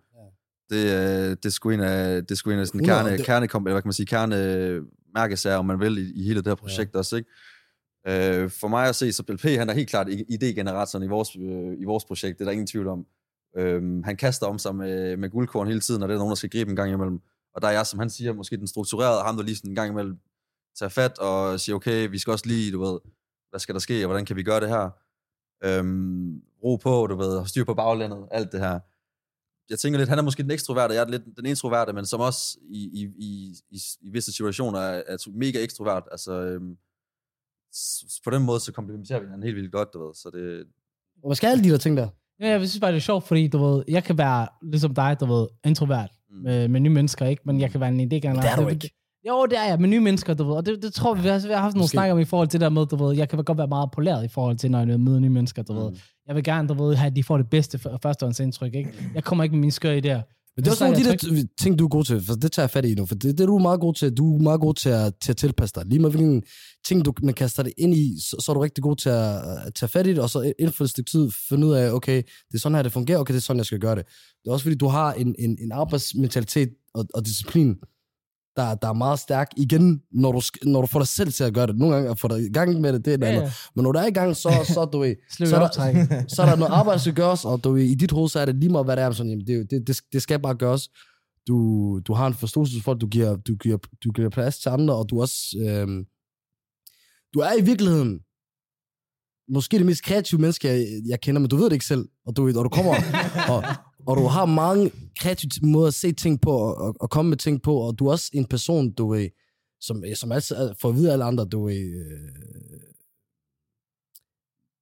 Det, øh, det er sgu en af, det er sgu en af sådan 100, kerne, det- kerne, eller hvad kan man sige, kerne mærkesager, om man vil, i, i hele det her projekt ja. også, ikke? Øh, for mig at se, så Bill P, han er helt klart idégeneratoren i vores, øh, i vores projekt, det er der ingen tvivl om. Øh, han kaster om sig med, med guldkorn hele tiden, og det er nogen, der skal gribe en gang imellem. Og der er jeg, som han siger, måske den strukturerede, ham der lige sådan en gang imellem tager fat og siger, okay, vi skal også lige, du ved, hvad skal der ske, og hvordan kan vi gøre det her? Øhm, ro på, du ved, og styr på baglandet, alt det her. Jeg tænker lidt, han er måske den ekstroverte, jeg er lidt den introverte, men som også i, i, i, i, i visse situationer er, er mega ekstrovert. Altså, øhm, på den måde, så komplementerer vi hinanden helt vildt godt, du ved. Så det, Og hvad skal alle de der ting der? Ja, jeg synes bare, det er sjovt, fordi du ved, jeg kan være ligesom dig, du ved, introvert Mm. med, med nye mennesker, ikke? Men jeg kan være en idé det er du ikke. Jo, det er jeg, med nye mennesker, du ved. Og det, det tror vi, vi har, vi har haft nogle snakker om i forhold til det der med, du ved, jeg kan godt være meget poleret i forhold til, når jeg møder nye mennesker, du ved. Mm. Jeg vil gerne, du ved, have, at de får det bedste førstehåndsindtryk, ikke? Jeg kommer ikke med mine skøre idéer. Men det er også Så nogle af de der ting, du er god til, for det tager jeg fat i nu, for det, det er du meget god til. Du er meget god til at, til at tilpasse dig. Lige med hvilken ting, du man kaster det ind i, så, så er du rigtig god til at, at tage fat i det, og så inden for et stykke tid finde ud af, okay, det er sådan her, det fungerer, okay, det er sådan, jeg skal gøre det. Det er også fordi, du har en, en, en arbejdsmentalitet og, og disciplin, der, der er meget stærk igen, når du, når du får dig selv til at gøre det. Nogle gange at få dig i gang med det, det er noget Ja, andet. ja. Men når du er i gang, så, så du ved, så, er der, så er der noget arbejde, der skal gøres, og du, ved, i dit hoved, så er det lige meget, hvad det er. Sådan, jamen, det, det, det, det skal bare gøres. Du, du har en forståelse for, at du giver, du giver, du giver plads til andre, og du også... Øhm, du er i virkeligheden måske det mest kreative menneske, jeg, jeg kender, men du ved det ikke selv. Og du, og du kommer, og, og du har mange kreative måder at se ting på, og, og, og komme med ting på, og du er også en person, du er, som, øh, som altid får at vide alle andre, du er øh,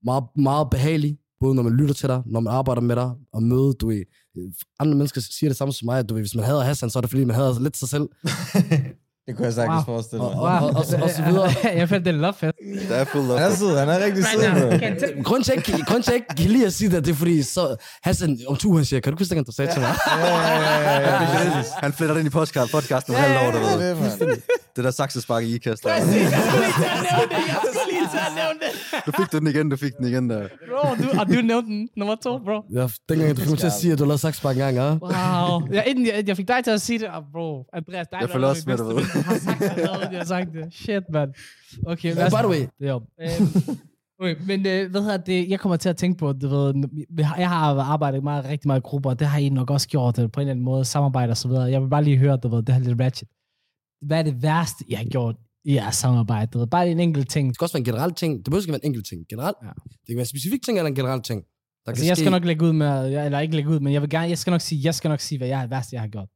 meget, meget behagelig, både når man lytter til dig, når man arbejder med dig, og møde, du er, øh, andre mennesker siger det samme som mig, at du ved, hvis man hader Hassan, så er det fordi, man hader lidt sig selv. Det kunne jeg sagtens Wow. forestille Og- mig. og- og- og så videre. jeg fandt det love fest. Der er fuld Han er sød, han er rigtig sød. Grunden til, at jeg ikke- grunden til, at jeg ikke kan lide at sige det, det er fordi, så Hassan om to han siger, kan du huske, at du sagde til mig? Han fletter det ind i podcast, podcasten om halvt år, du Det ved. det. Det der saksespark i ikast. Der. Du fik den igen, du fik den igen der. Bro, du, og du nævnte den nummer to, bro. Ja, dengang du fik mig til at sige, at du lavede bare en gang, ja. Wow. Jeg, inden jeg, jeg fik dig til at sige det, og bro, Andreas, dig, Jeg der følger er også min med, har sagt det, allerede, jeg har sagt det. Shit, man. Okay, Ja, by the way, Jo. Øhm, okay, men øh, hvad hedder det, jeg kommer til at tænke på, du ved, jeg har arbejdet meget, rigtig meget i grupper, og det har I nok også gjort øh, på en eller anden måde, samarbejde og så videre. Jeg vil bare lige høre, du ved, det her lidt ratchet. Hvad er det værste, I har gjort i jeres samarbejde? Du ved, bare en enkelt ting. det skal også være en generel ting. Det behøver ikke være en enkelt ting. Generelt. Ja. Det kan være en specifik ting eller en generel ting. Der Altså, kan jeg ske- skal nok lægge ud med, jeg- eller ikke lægge ud, men jeg vil gerne, jeg skal nok sige, jeg skal nok sige, hvad jeg er værste, jeg har gjort.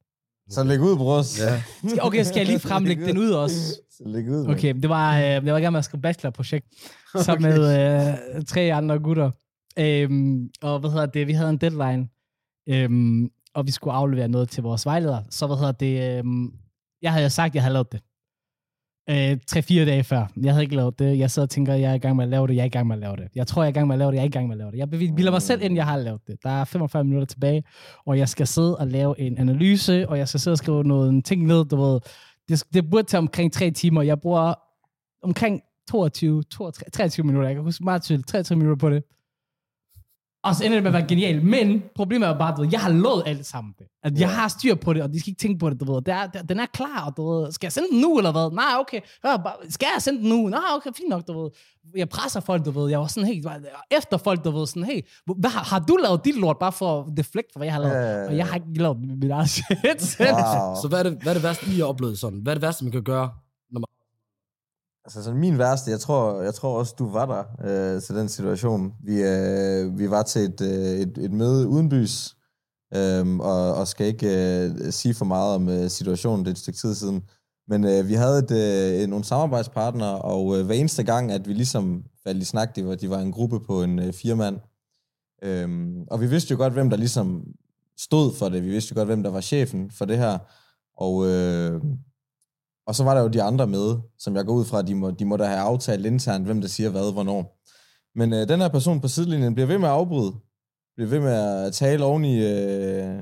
Så læg ud, bros. Ja. Skal- Okay, skal jeg lige fremlægge den ud også? Så læg ud. Okay, det var, øh, jeg var gang med at skrive bachelorprojekt, sammen med øh, tre andre gutter. Øhm, og hvad hedder det, vi havde en deadline, øhm, og vi skulle aflevere noget til vores vejleder. Så hvad hedder det, øhm, jeg havde sagt, at jeg havde lavet det. Øh, Tre-fire dage før. Jeg havde ikke lavet det. Jeg sidder og tænker, jeg er i gang med at lave det, jeg er i gang med at lave det. Jeg tror, jeg er i gang med at lave det, jeg er i gang med at lave det. Jeg bilder mig selv ind, jeg har lavet det. Der er 45 minutter tilbage, og jeg skal sidde og lave en analyse, og jeg skal sidde og skrive nogle ting ned, du ved. Det, det burde tage omkring tre timer. Jeg bruger omkring 22, 22 23 minutter. Jeg kan huske meget tydeligt, 23 minutter på det. Og så ender det med at være genialt. Men problemet er bare, ved, jeg har lovet alt sammen det. At jeg har styr på det, og de skal ikke tænke på det, du ved. Det er, den er klar, og du ved, skal jeg sende den nu, eller hvad? Nej, okay. Skal jeg sende den nu? Nej, okay, fint nok, du ved. Jeg presser folk, du ved. Jeg var sådan helt, efter folk, du ved, sådan, hey, hvad, har, har du lavet dit lort, bare for at deflect for, hvad jeg har lavet? Ja. Og jeg har ikke lavet mit eget shit. Wow. Så hvad er, det, hvad er det værste, I har oplevet sådan? Hvad er det værste, man kan gøre? Altså sådan min værste, jeg tror, jeg tror også, du var der øh, til den situation. Vi, øh, vi var til et, øh, et, et møde uden bys, øh, og, og skal ikke øh, sige for meget om øh, situationen, det er et stykke tid siden. Men øh, vi havde et, øh, nogle samarbejdspartnere, og øh, hver eneste gang, at vi ligesom faldt i snak, det var, de var en gruppe på en øh, fire mand. Øhm, og vi vidste jo godt, hvem der ligesom stod for det. Vi vidste jo godt, hvem der var chefen for det her. Og, øh, og så var der jo de andre med, som jeg går ud fra, at de må, de må da have aftalt internt, hvem der siger hvad, hvornår. Men øh, den her person på sidelinjen bliver ved med at afbryde. Bliver ved med at tale oveni, i... Øh,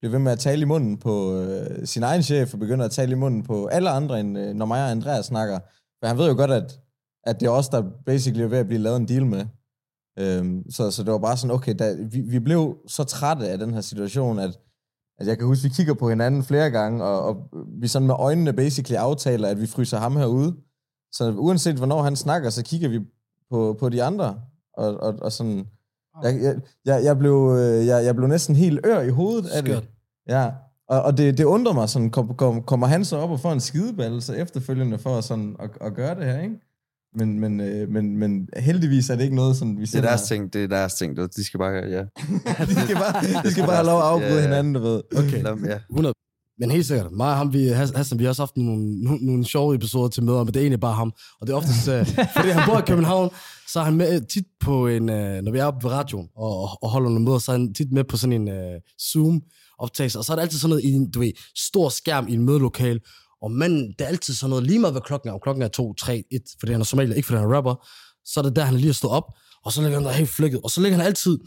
bliver ved med at tale i munden på øh, sin egen chef, og begynder at tale i munden på alle andre, end øh, når mig og Andreas snakker. For han ved jo godt, at, at det er os, der basically er ved at blive lavet en deal med. Øhm, så, så det var bare sådan, okay, da, vi, vi blev så trætte af den her situation, at, at jeg kan huske, vi kigger på hinanden flere gange, og, og vi sådan med øjnene basically aftaler, at vi fryser ham herude. Så uanset hvornår han snakker, så kigger vi på, på de andre, og, og, og sådan... Jeg, jeg, jeg, blev, øh, jeg, jeg blev næsten helt ør i hovedet af det. Ja, og, og det, det undrer mig sådan, kom, kom, kommer han så op og får en skideballe så efterfølgende for sådan at, at gøre det her, ikke? Men, men, øh, men, men heldigvis er det ikke noget, sådan, vi Det er deres ting, det er deres ting. De skal bare, ja. de skal bare, de skal bare have lov at afbryde Ja, ja. hinanden, du ved. Okay. Lad dem- ja. 100. Men helt sikkert, mig og ham, vi, Has- Hassan, vi har også haft nogle, nogle, nogle sjove episoder til møder, men det er egentlig bare ham. Og det er oftest, øh, fordi han bor i København, så er han med tit på en, øh, når vi er oppe ved radioen og, og, og holder nogle møder, så er han tit med på sådan en øh, Zoom-optagelse. Og så er det altid sådan noget i en, du ved, stor skærm i en mødelokale. Og manden, det er altid sådan noget, lige meget hvad klokken er, om klokken er 2, 3, 1, fordi han er somalier, ikke fordi han er rapper, så er det der, han lige er stået op, og så ligger han der helt flækket, og så ligger han altid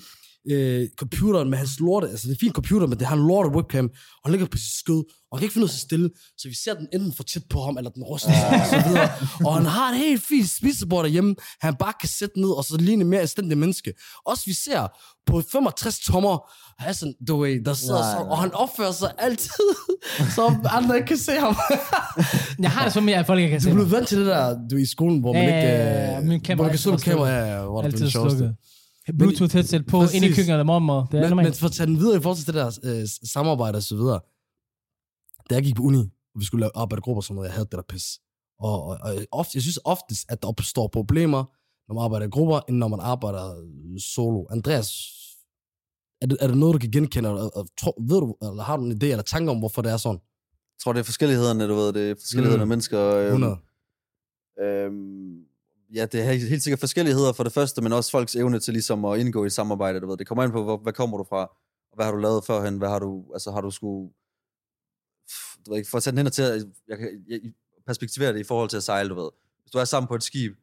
øh, computeren med hans lorte, altså det er en fin computer, men det har en lorte webcam, og han ligger på sit skød, og han kan ikke finde ud af at sidde stille, så vi ser den enten for tæt på ham, eller den ryster sig, og så videre. Og han har et helt fint spisebord derhjemme, han bare kan sætte ned, og så ligne mere anstændig menneske. Også vi ser på 65 tommer, Hassan, du ved, der sidder Nej, så, og han opfører sig altid, så andre ikke kan se ham. Jeg har det så mere, at folk ikke kan Du se er mig. blevet vant til det der, du i skolen, hvor man Ja, ikke... ja, ja, øh, min hvor kamera man kan slukke altid kamera, ja, hvor det er det sjoveste. Bluetooth headset på, Præcis. ind i køkkenet eller mormor. Det er Men, men for at tage den videre i forhold til det der øh, samarbejde og så videre. Da jeg gik på uni, og vi skulle lave arbejde grupper og sådan noget, jeg havde det der pis. Og, og, og ofte, jeg synes oftest, at der opstår problemer, når man arbejder i grupper, end når man arbejder øh, solo. Andreas, er det, er det noget, du kan genkende? Og, og, tro, ved du, eller har du en idé eller tanke om, hvorfor det er sådan? Jeg tror, det er forskellighederne, du ved. Det er forskellighederne Mm. af mennesker. Øhm, 100. Øhm, ja, det er helt, sikkert forskelligheder for det første, men også folks evne til ligesom at indgå i et samarbejde, du ved. Det kommer ind på, hvor, hvad kommer du fra? Og hvad har du lavet førhen? Hvad har du, altså har du skulle... Du ved ikke, for at tage den hen til, at jeg kan jeg, perspektivere det i forhold til at sejle, du ved. Hvis du er sammen på et skib,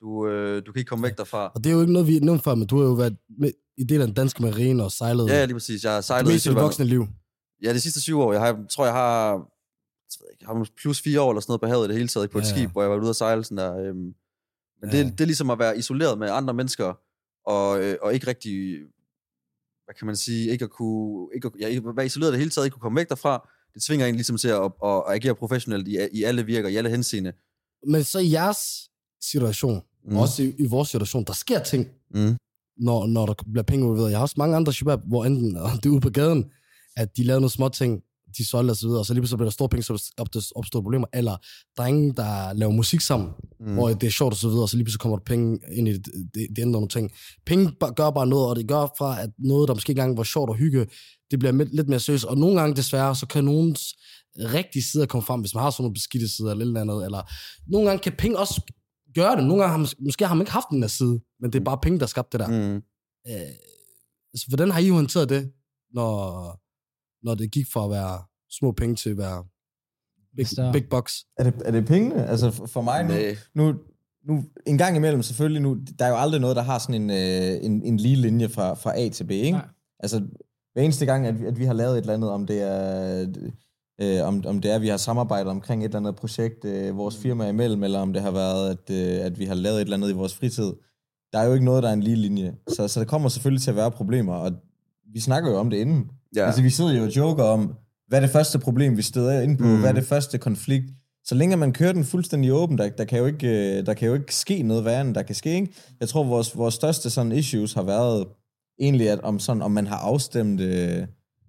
du, øh, du kan ikke komme væk derfra. Og det er jo ikke noget, vi nævnt før, men du har jo været med, i del af den danske marine og sejlet Ja, ja, lige præcis. Jeg har det sejlet i meste søvandet. voksne liv. Ja, de sidste syv år. Jeg har, tror, jeg har, jeg ved ikke, jeg har plus fire år eller sådan noget på havet i det hele taget, på et Ja, ja. skib, hvor jeg var ude at sejle sådan der. Øhm, men Ja. det, det er ligesom at være isoleret med andre mennesker, og, øh, og ikke rigtig, hvad kan man sige, ikke at kunne, ikke at, ja, være isoleret det hele taget, ikke kunne komme væk derfra. Det tvinger en ligesom til at, at, at agere professionelt i, i alle virker, i alle henseende. Men så i jeres situation, Mm. også i, i vores situation, der sker ting, Mm. når, når der bliver penge involveret. Jeg har også mange andre shabab, hvor enten det er ude på gaden, at de lavede nogle små ting, de solgte og så videre, og så lige pludselig bliver der store penge, så opstår problemer. Eller drenge, der laver musik sammen, Mm. hvor det er sjovt så videre, og så lige pludselig kommer der penge ind i det, det, det ændrer nogle ting. Penge gør bare noget, og det gør fra, at noget, der måske ikke engang var sjovt og hygge, det bliver lidt mere seriøst. Og nogle gange desværre, så kan nogens rigtige sider komme frem, hvis man har sådan nogle beskidte sider eller eller andet. Eller nogle gange kan penge også gøre det. Nogle gange har man, måske har man ikke haft den der side, men det er bare penge, der skabte det der. Mm. Øh, så hvordan har I håndteret det, når, når det gik fra at være små penge til at være big, Større. big bucks? Er det, er det pengene? Altså for, mig nu, Nej. nu, nu, en gang imellem selvfølgelig nu, der er jo aldrig noget, der har sådan en, øh, en, en lige linje fra, fra A til B, ikke? Nej. Altså hver eneste gang, at vi, at vi har lavet et eller andet, om det er, øh, om, om det er, at vi har samarbejdet omkring et eller andet projekt, øh, vores firma imellem, eller om det har været, at, øh, at vi har lavet et eller andet i vores fritid. Der er jo ikke noget, der er en lige linje. Så, så der kommer selvfølgelig til at være problemer, og vi snakker jo om det inden. Ja. Altså vi sidder jo og joker om, hvad er det første problem, vi støder ind på, Mm. mm. hvad er det første konflikt. Så længe man kører den fuldstændig åben, der, der, kan jo ikke, øh, der kan jo ikke ske noget værre, end der kan ske. Ikke? Jeg tror, vores, vores største sådan issues har været egentlig, at om, sådan, om man har afstemt øh,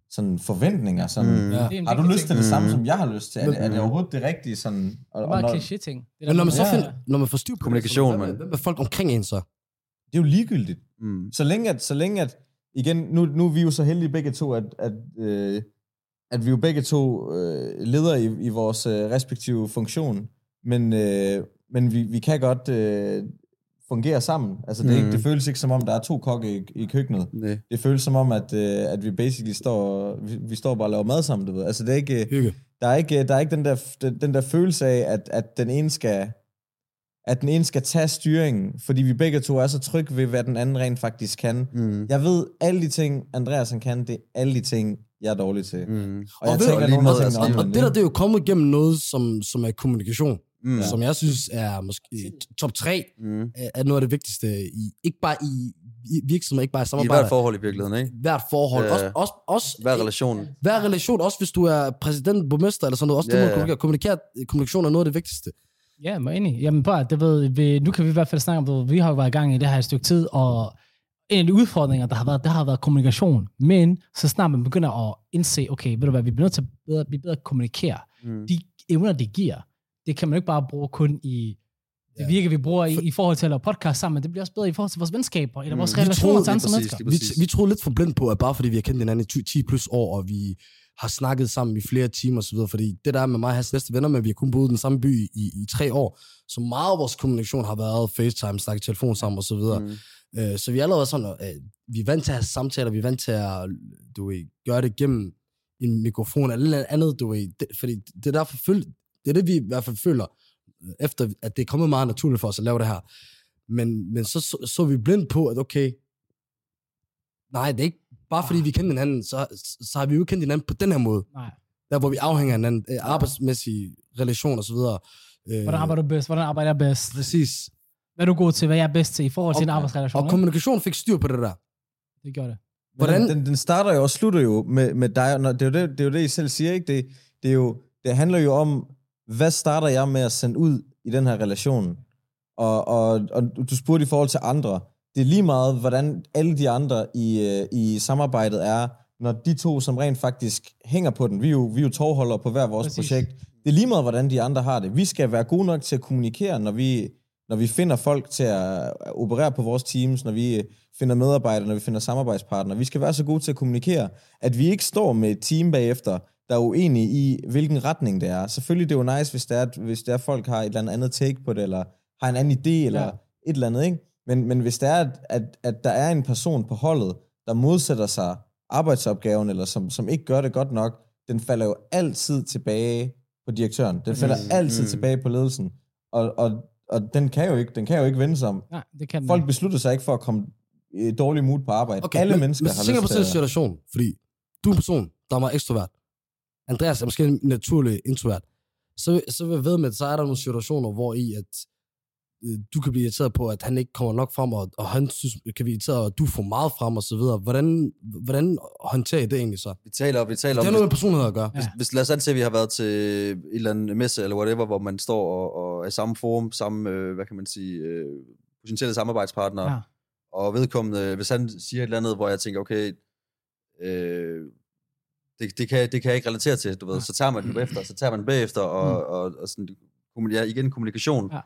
sådan forventninger. Sådan, Mm. mm. Ja. Har du lyst til ting. det samme, Mm. som jeg har lyst til? Er det, er det Mm. overhovedet det rigtige? Sådan, og, Det er bare når, kliché-ting. Det er Men når man, så Ja. finder, når man får styr på Kommunikation, hvem, hvem er folk omkring en så? det er jo ligegyldigt. Mm. Så længe at, så længe at igen, nu, nu er vi jo så heldige begge to, at, at, øh, at vi jo begge to øh, leder i, i vores øh, respektive funktion, men, øh, men vi, vi kan godt øh, fungere sammen. Altså det, er Mhm. ikke, det føles ikke som om, der er to kokke i, i køkkenet. Nej. Det føles som om, at, øh, at vi basically står, vi, vi står bare og laver mad sammen, du ved. Altså det er ikke, Hygge. der er ikke, der er ikke den, der, den, den der følelse af, at, at den ene skal at den ene skal tage styringen, fordi vi begge to er så trygge ved, hvad den anden rent faktisk kan. Mm. Jeg ved, alle de ting, Andreas han kan, det er alle de ting, jeg er dårlig til. Mm. Og, Og jeg ved- tænker, nogle af altså, tingene Og, det der, det er jo kommet igennem noget, som, som er kommunikation, Mm. som jeg synes er måske top 3 Mm. er noget af det vigtigste, i, ikke bare i, i virksomhed, ikke bare i I samarbejde, hvert forhold i virkeligheden, ikke? hvert forhold, Ja. også, også, også Hver relation. hver relation, også hvis du er præsident, borgmester eller sådan noget, også Ja, det kommunikere. kommunikere. Kommunikation er noget af det vigtigste. Ja, er enig. Jamen bare, det ved, vi, nu kan vi i hvert fald snakke om det. Vi har jo været i gang i det her et stykke tid, og en af de udfordringer, der har været, der har været kommunikation. Men så snart man begynder at indse, okay, ved du hvad, vi bliver nødt til at bedre, blive bedre at kommunikere. Mm. De evner, det giver, det kan man ikke bare bruge kun i Det virker, vi bruger i, i forhold til at lave podcast sammen, men det bliver også bedre i forhold til vores venskaber, eller vores Vi relationer til andre mennesker. Vi, vi troede lidt for blindt på, at bare fordi vi har kendt hinanden i 10 10 plus år, og vi har snakket sammen i flere timer osv., fordi det der er med mig og hans bedste venner, men vi har kun boet i den samme by i, i tre år, så meget af vores kommunikation har været FaceTime, snakke telefon sammen osv. Mm. Øh, så vi er allerede sådan, øh, vi er vant til at have samtaler, vi er vant til at du ved, gøre det gennem en mikrofon eller noget andet, du ved, det, fordi det er derfor føl, det er det, vi i hvert fald føler, øh, efter at det er kommet meget naturligt for os at lave det her. Men, men så, så, så vi blindt på, at okay, nej, det er ikke bare fordi vi kender hinanden, så, så har vi jo ikke kendt hinanden på den her måde. Nej. Der hvor vi afhænger af hinanden, øh, arbejdsmæssige relationer osv. Øh, Hvordan arbejder du bedst? Hvordan arbejder jeg bedst? Præcis. Hvad er du god til? Hvad er jeg bedst til i forhold til en Og- arbejdsrelation? Og kommunikation fik styr på det der. Det gjorde det. Hvordan-? Den, den starter jo og slutter jo med, med dig, når, det, er jo det, det er jo det, I selv siger, ikke? Det, det, er jo, det handler jo om, hvad starter jeg med at sende ud i den her relation? Og, og, og du spurgte i forhold til andre. Det er lige meget, hvordan alle de andre i, øh, i samarbejdet er, når de to, som rent faktisk hænger på den, vi er jo, vi er jo tovholdere på hver vores Præcis. Projekt, det er lige meget, hvordan de andre har det. Vi skal være gode nok til at kommunikere, når vi, når vi finder folk til at operere på vores teams, når vi øh, finder medarbejdere, når vi finder samarbejdspartnere. Vi skal være så gode til at kommunikere, at vi ikke står med et team bagefter, der er uenige i, hvilken retning det er. Selvfølgelig det er jo nice, hvis det er, hvis det er, folk har et eller andet take på det, eller har en anden idé, eller ja. et eller andet, ikke? Men, men hvis det er, at, at, at der er en person på holdet, der modsætter sig arbejdsopgaven, eller som, som ikke gør det godt nok, den falder jo altid tilbage på direktøren. Den falder Præcis. altid Mm. tilbage på ledelsen. Og, og, og den kan jo ikke, den kan jo ikke vende sig om. Nej, det kan den Folk ikke. beslutter sig ikke for at komme i et dårligt mood på arbejde. Okay, Alle men, mennesker men har lyst på til at... situation, fordi du er en person, der er meget ekstrovert. Andreas er måske en naturlig introvert. Så, så vil jeg ved med, at så er der nogle situationer, hvor i at du kan blive irriteret på, at han ikke kommer nok frem, og, og han synes, kan blive irriteret, at du får meget frem, og så videre. Hvordan, hvordan håndterer I det egentlig så? Vi taler, vi taler Det om, har noget med personlighed at gøre. Ja. hvis, hvis lad os antage, at vi har været til et eller andet messe, eller whatever, hvor man står og, og er i samme forum, samme, øh, hvad kan man sige, øh, potentielle samarbejdspartnere, Ja. ja. og vedkommende, hvis han siger et eller andet, hvor jeg tænker, okay, øh, det, det, kan, det kan jeg ikke relatere til, du ved, så tager man den bagefter, så tager man den bagefter, og, Mm. og, og sådan, kommu- ja, igen kommunikation. Ja.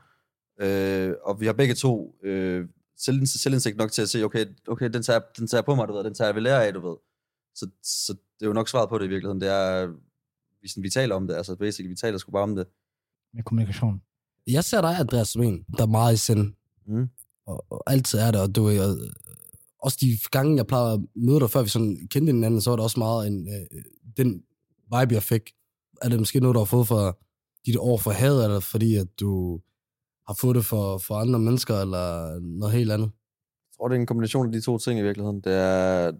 Øh, og vi har begge to øh, selv, selvindsigt nok til at se, okay, okay den, tager, den tager jeg på mig, du ved, den tager jeg ved lære af, du ved. Så, så det er jo nok svaret på det i virkeligheden. Det er, vi, sådan, vi taler om det, altså basically, vi taler sgu bare om det. Med kommunikation. Jeg ser dig, Andreas, som en, der er meget i sind. Mm. Og, og altid er det, og du ved, og, også de gange, jeg plejede at møde dig, før vi sådan kendte hinanden, så var det også meget en, øh, den vibe, jeg fik. Er det måske noget, du har fået fra dit år for had, eller fordi, at du har fået det for, for andre mennesker, eller noget helt andet? Jeg tror, det er en kombination af de to ting i virkeligheden. Det er,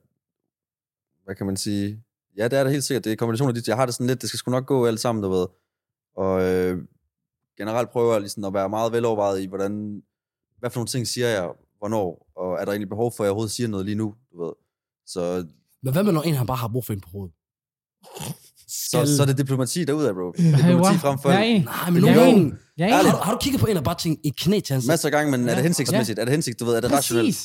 hvad kan man sige? Ja, det er det helt sikkert. Det er en kombination af de Jeg har det sådan lidt, det skal sgu nok gå alt sammen, du ved. Og øh, generelt prøver jeg ligesom at være meget velovervejet i, hvordan, hvad for nogle ting siger jeg, hvornår, og er der egentlig behov for, at jeg overhovedet siger noget lige nu, du ved. Så, Men hvad med, når en han bare har brug for en på hovedet? Så, så er det diplomati derudad, bro. Hey, Diplomati frem for er. Nej, men gange... enig. Jeg er Har, har du kigget på en og bare tænkt et knæ til hans? Masser af gange, men er Ja. det hensigtsmæssigt? Er det hensigtsmæssigt, du ved, er det rationelt?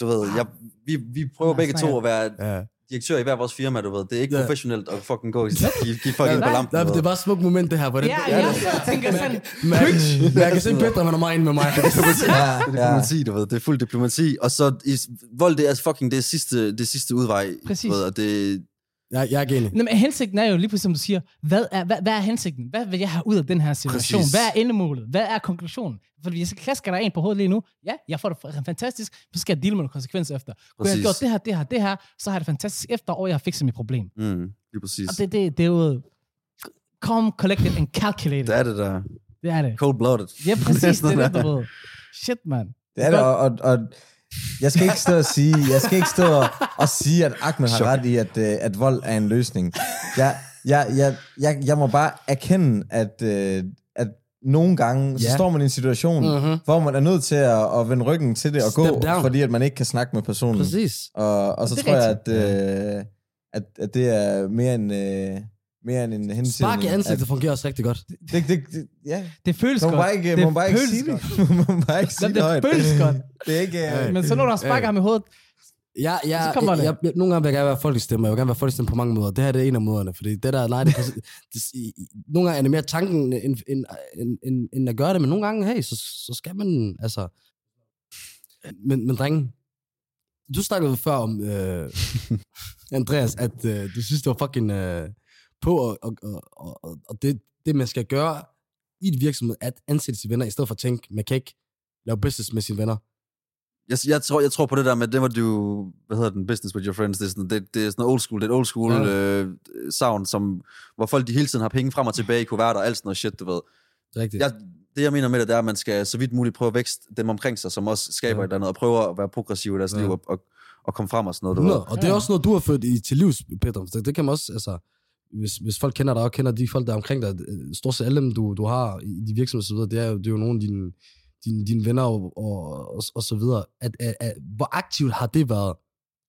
Du ved, jeg, vi, vi prøver Ja, begge to at være Ja. direktør i hver vores firma, du ved. Det er ikke Ja. professionelt at fucking gå og give, give folk ind på lampen. Nej, det er bare et smukt moment, det her. Hvor det, Ja, jeg tænker sådan, Men, men jeg kan se Petra, han er meget inde med mig. ja, det er diplomati, du ved. Det er fuld diplomati. Og så i, vold, det er fucking det sidste, det sidste udvej. Præcis. Du ved, og det, Jeg, jeg er ikke enig. Nå, men hensigten er jo lige præcis, som du siger, hvad er, hvad, hvad er hensigten? Hvad vil jeg have ud af den her situation? Præcis. Hvad er endemålet? Hvad er konklusionen? Fordi hvis jeg klasker der en på hovedet lige nu, ja, jeg får det fantastisk, så skal jeg deal med nogle konsekvenser efter. Kunne jeg have gjort det her, det her, det her, så har jeg det fantastisk efter, og jeg har fikset mit problem. mm, lige præcis. Og det, det, det er jo calm, collected and calculated. Det er det der. Det er det. Cold-blooded. Ja, præcis, det er det, du ved. Shit, man. Det er det, og, og, og jeg skal ikke stå og sige, jeg skal ikke stå og, og sige, at Ahmed har ret i, at, øh, at vold er en løsning. Jeg, jeg, jeg, jeg, jeg må bare erkende, at, øh, at nogle gange, så Ja. står man i en situation, Mhm. hvor man er nødt til at, at vende ryggen til det og Step gå, down. fordi at man ikke kan snakke med personen. Præcis. Og, og så Det tror jeg, at, øh, at, at det er mere end, øh, mere end en henstilling. Spark i ansigtet fungerer også rigtig godt. At, det, det, det, ja. Det føles Man må godt. bare ikke, det man må bare ikke sige godt. det. Man bare ikke sige det det højt. føles godt. Det er ikke... Øh, Men så når der sparker ham i hovedet, Ja, ja, Så kommer det. jeg, jeg, nogle gange vil jeg gerne være folkestemme, jeg vil gerne være folkestemme på mange måder. Det her det er en af måderne, fordi det der, nej, det, er det, i- i- nogle gange er det mere tanken, end, end, end, end, end at gøre det, men nogle gange, hey, så, så skal man, altså... Men, men drenge, du snakkede før om, øh, Andreas, at øh, du synes, det var fucking øh, på, og, og, og, og, det, det, man skal gøre i et virksomhed, at ansætte sine venner, i stedet for at tænke, man kan ikke lave business med sine venner. Jeg, jeg, tror, jeg tror på det der med, det var du, hvad hedder den, business with your friends, det er sådan, det, det er sådan old school, det er et old school Ja. øh, sound, som, hvor folk de hele tiden har penge frem og tilbage i kuverter og alt sådan noget shit, du ved. Det er rigtigt. Jeg, det jeg mener med det, det er, at man skal så vidt muligt prøve at vækste dem omkring sig, som også skaber Ja. et eller andet, og prøve at være progressiv i deres Ja. liv og, og, og komme frem og sådan noget. Du ved. 100. Og det er også noget, du har ført i, til livs, Peter. Det, det kan man også, altså, hvis, hvis folk kender dig og kender de folk, der er omkring dig, øh, stort set alle dem, du, du har i de virksomheder osv., det er jo, det er jo nogle af dine, dine, dine venner og, og, og, og så videre. At, at, at, hvor aktivt har det været,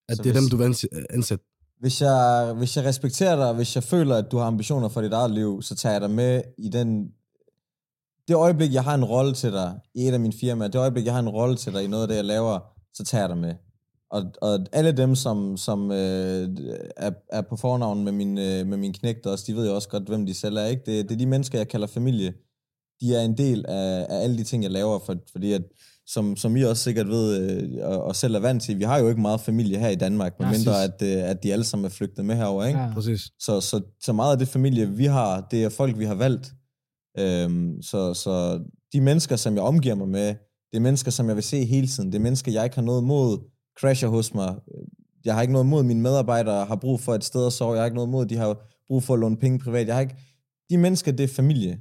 at Så det er hvis- dem, du vil ansæ- ansætte? Hvis jeg, hvis jeg respekterer dig, hvis jeg føler, at du har ambitioner for dit eget liv, så tager jeg dig med i den... Det øjeblik, jeg har en rolle til dig i et af mine firmaer, det øjeblik, jeg har en rolle til dig i noget af det, jeg laver, så tager jeg dig med. Og, og alle dem, som, som øh, er, er på fornavn med min, øh, med min knægter også, de ved jo også godt, hvem de selv er. Ikke? Det, det er de mennesker, jeg kalder familie. De er en del af, af alle de ting, jeg laver, for, fordi at, som, som I også sikkert ved, øh, og, og selv er vant til, vi har jo ikke meget familie her i Danmark, Ja, medmindre præcis. at, øh, at de alle sammen er flygtet med herover, ikke? Ja. Præcis. Så, så, så meget af det familie, vi har, det er folk, vi har valgt. Øhm, så, så de mennesker, som jeg omgiver mig med, det er mennesker, som jeg vil se hele tiden. Det er mennesker, jeg ikke har noget mod, crasher hos mig. Jeg har ikke noget mod, mine medarbejdere har brug for et sted at sove. Jeg har ikke noget mod, de har brug for at låne penge privat. Jeg har ikke... De mennesker, det er familie.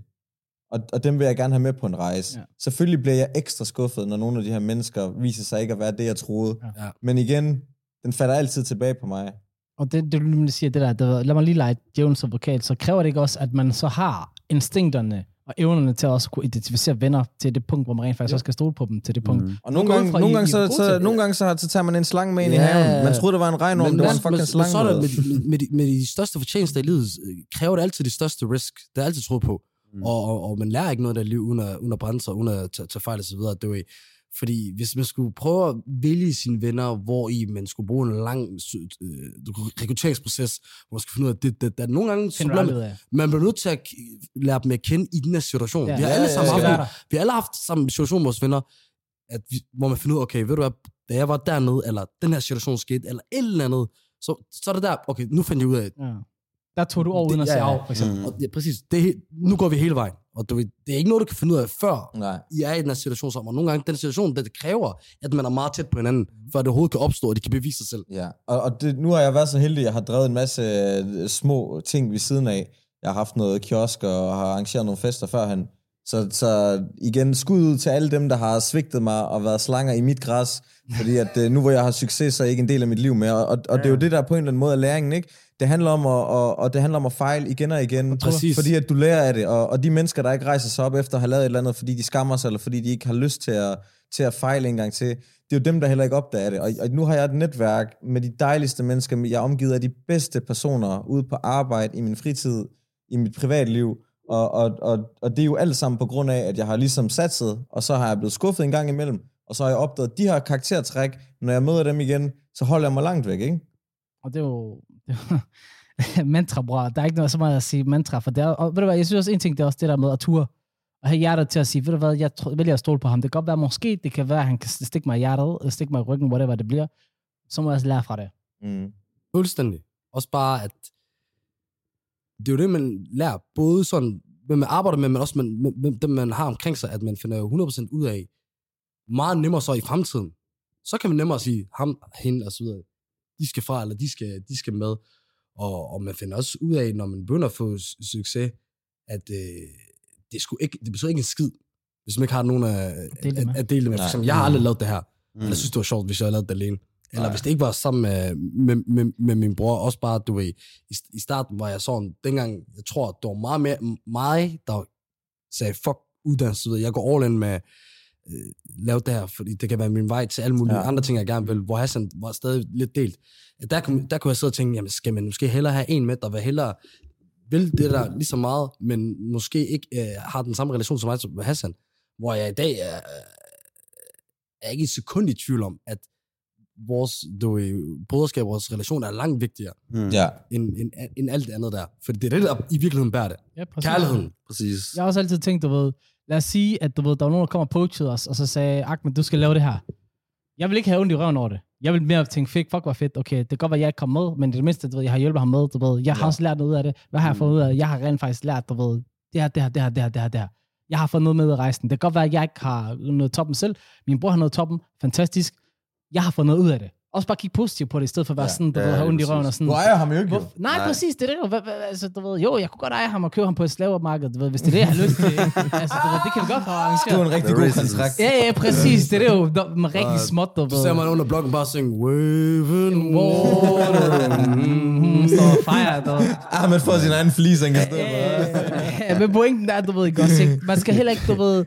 Og, og dem vil jeg gerne have med på en rejse. Ja. Ja. Selvfølgelig bliver jeg ekstra skuffet, når nogle af de her mennesker viser sig ikke at være det, jeg troede. Ja. Men igen, den falder altid tilbage på mig. Og det, det du nemlig siger, det der, det, lad mig lige lege djævelens advokat, så kræver det ikke også, at man så har instinkterne og evnerne til at også kunne identificere venner til det punkt, hvor man rent faktisk Ja. også skal stole på dem til det punkt. Mm. Og nogle gange, fra, nogle I- gange, I så, er så, nogle gange så, så tager man en slange med ind i Ja. haven. Man troede, det var en regnorm, det var en fucking men, slange. så er det, med. med, de, med, de, største fortjenester i livet, øh, kræver det altid de største risk. Det er altid troet på. Mm. Og, og, og, man lærer ikke noget af det liv, uden at, uden at brænde sig, uden at tage, tage fejl og så videre. Det var, fordi hvis man skulle prøve at vælge sine venner, hvor i man skulle bruge en lang øh, rekrutteringsproces, hvor man skulle finde ud af, det, det, det, nogle gange så bliver man, man bliver nødt til at lære dem at kende i den her situation. Ja. Ja. Vi har Ja, alle ja, sammen ja. haft, være nogle- der. vi har alle haft samme situation med vores venner, at vi, hvor man finder ud af, okay, ved du hvad, da jeg var dernede, eller den her situation skete, eller et eller andet, så, så er det der, okay, nu fandt jeg ud af, Ja. Der tog du over uden at ja, ja. af, for eksempel. Mm. og det, præcis, det, nu går vi hele vejen. Og du, ved, det er ikke noget, du kan finde ud af før Nej. I er i den her situation sammen. Og nogle gange, den situation, det kræver, at man er meget tæt på hinanden, for at det overhovedet kan opstå, og de kan bevise sig selv. Ja, og, og det, nu har jeg været så heldig, at jeg har drevet en masse øh, små ting ved siden af. Jeg har haft noget kiosk og har arrangeret nogle fester førhen. Så, så igen, skud ud til alle dem, der har svigtet mig og været slanger i mit græs. Fordi at øh, nu hvor jeg har succes, så er ikke en del af mit liv mere. Og, og det er jo det, der er på en eller anden måde af læringen, ikke? Det handler om at, og, og det handler om at fejle igen og igen. Præcis. Fordi at du lærer af det. Og, og de mennesker, der ikke rejser sig op efter at have lavet et eller andet, fordi de skammer sig, eller fordi de ikke har lyst til at, til at fejle en gang til, det er jo dem, der heller ikke opdager det. Og, og nu har jeg et netværk med de dejligste mennesker. Jeg er omgivet af de bedste personer ude på arbejde, i min fritid, i mit privatliv. Og, og, og, og det er jo alt sammen på grund af, at jeg har ligesom satset, og så har jeg blevet skuffet en gang imellem, og så har jeg opdaget, at de her karaktertræk, når jeg møder dem igen, så holder jeg mig langt væk, ikke? Og det er jo... Det er jo mantra, bror. Der er ikke noget så meget at sige mantra, for det er, og ved du hvad, jeg synes også en ting, det er også det der med at ture. Og have hjertet til at sige, ved du hvad, jeg tror, vælger at stole på ham. Det kan godt være, måske det kan være, at han kan stikke mig i hjertet, eller stikke mig i ryggen, whatever det bliver. Så må jeg også lære fra det. Mm. Fuldstændig. Også bare, at det er jo det, man lærer, både sådan, hvem man arbejder med, men også med, med, med dem, man har omkring sig, at man finder jo 100% ud af, meget nemmere så i fremtiden. Så kan man nemmere sige, ham, hende og så videre, de skal fra, eller de skal, de skal med. Og, og man finder også ud af, når man begynder at få succes, at øh, det, sgu ikke, det betyder ikke en skid, hvis man ikke har nogen at, Dele det at, med. at dele det med. For eksempel, jeg har aldrig lavet det her. Mm. Mm. Jeg synes, det var sjovt, hvis jeg havde lavet det alene. Eller Nej. hvis det ikke var sammen med, med, med, med min bror. Også bare, du ved, i, i starten var jeg sådan, dengang, jeg tror, det var meget mere mig, der sagde, fuck uddannelse, jeg går all in med, øh, lave det her, fordi det kan være min vej til alle mulige Ja. andre ting, jeg gerne vil, hvor Hassan var stadig lidt delt. Der, kunne, der kunne jeg sidde og tænke, jamen skal man måske hellere have en med, der vil hellere vil det der lige så meget, men måske ikke øh, har den samme relation som mig som Hassan, hvor jeg i dag er, er ikke et sekund i tvivl om, at vores du, broderskab, vores relation er langt vigtigere Mm. Ja. end, end, end alt det andet der. For det er det, der i virkeligheden bærer det. Ja, præcis. Kærligheden. Præcis. Jeg har også altid tænkt, du ved, lad os sige, at du ved, der var nogen, der kom og poachede os, og så sagde, Ahmed, du skal lave det her. Jeg vil ikke have ondt i røven over det. Jeg vil mere tænke, fuck, fuck, hvor fedt. Okay, det kan godt være, at jeg ikke kom med, men det mindste, du ved, jeg har hjulpet ham med, du ved. Jeg har Ja. også lært noget ud af det. Hvad har jeg fået ud af det? Jeg har rent faktisk lært, du ved, det her, det her, det her, det her, det her, det her. Jeg har fået noget med af rejsen. Det kan godt være, at jeg ikke har noget toppen selv. Min bror har noget toppen. Fantastisk. Jeg har fået noget ud af det. Også bare kigge positivt på det, i stedet for at være Ja. sådan, du Ja, ved, have ondt i røven og sådan. Du ejer ham jo ikke, jo. Nej, Nej. præcis, det er det jo. Hvad, hvad, altså, du ved, jo, jeg kunne godt eje ham og købe ham på et slavemarked, du ved, hvis det er det, jeg har lyst til. altså, du ved, det kan vi godt få Det var arrangeret. en rigtig god kontrakt. Ja, ja, præcis. Det er det jo med rigtig småt, du Du ved. ser man under blokken bare synge, Waving Water. Mm, står og fejrer, du ved. Ahmed får sin egen fleece, han kan stå Ja, men pointen er, du ved ikke også, ikke? Man skal heller ikke, du ved,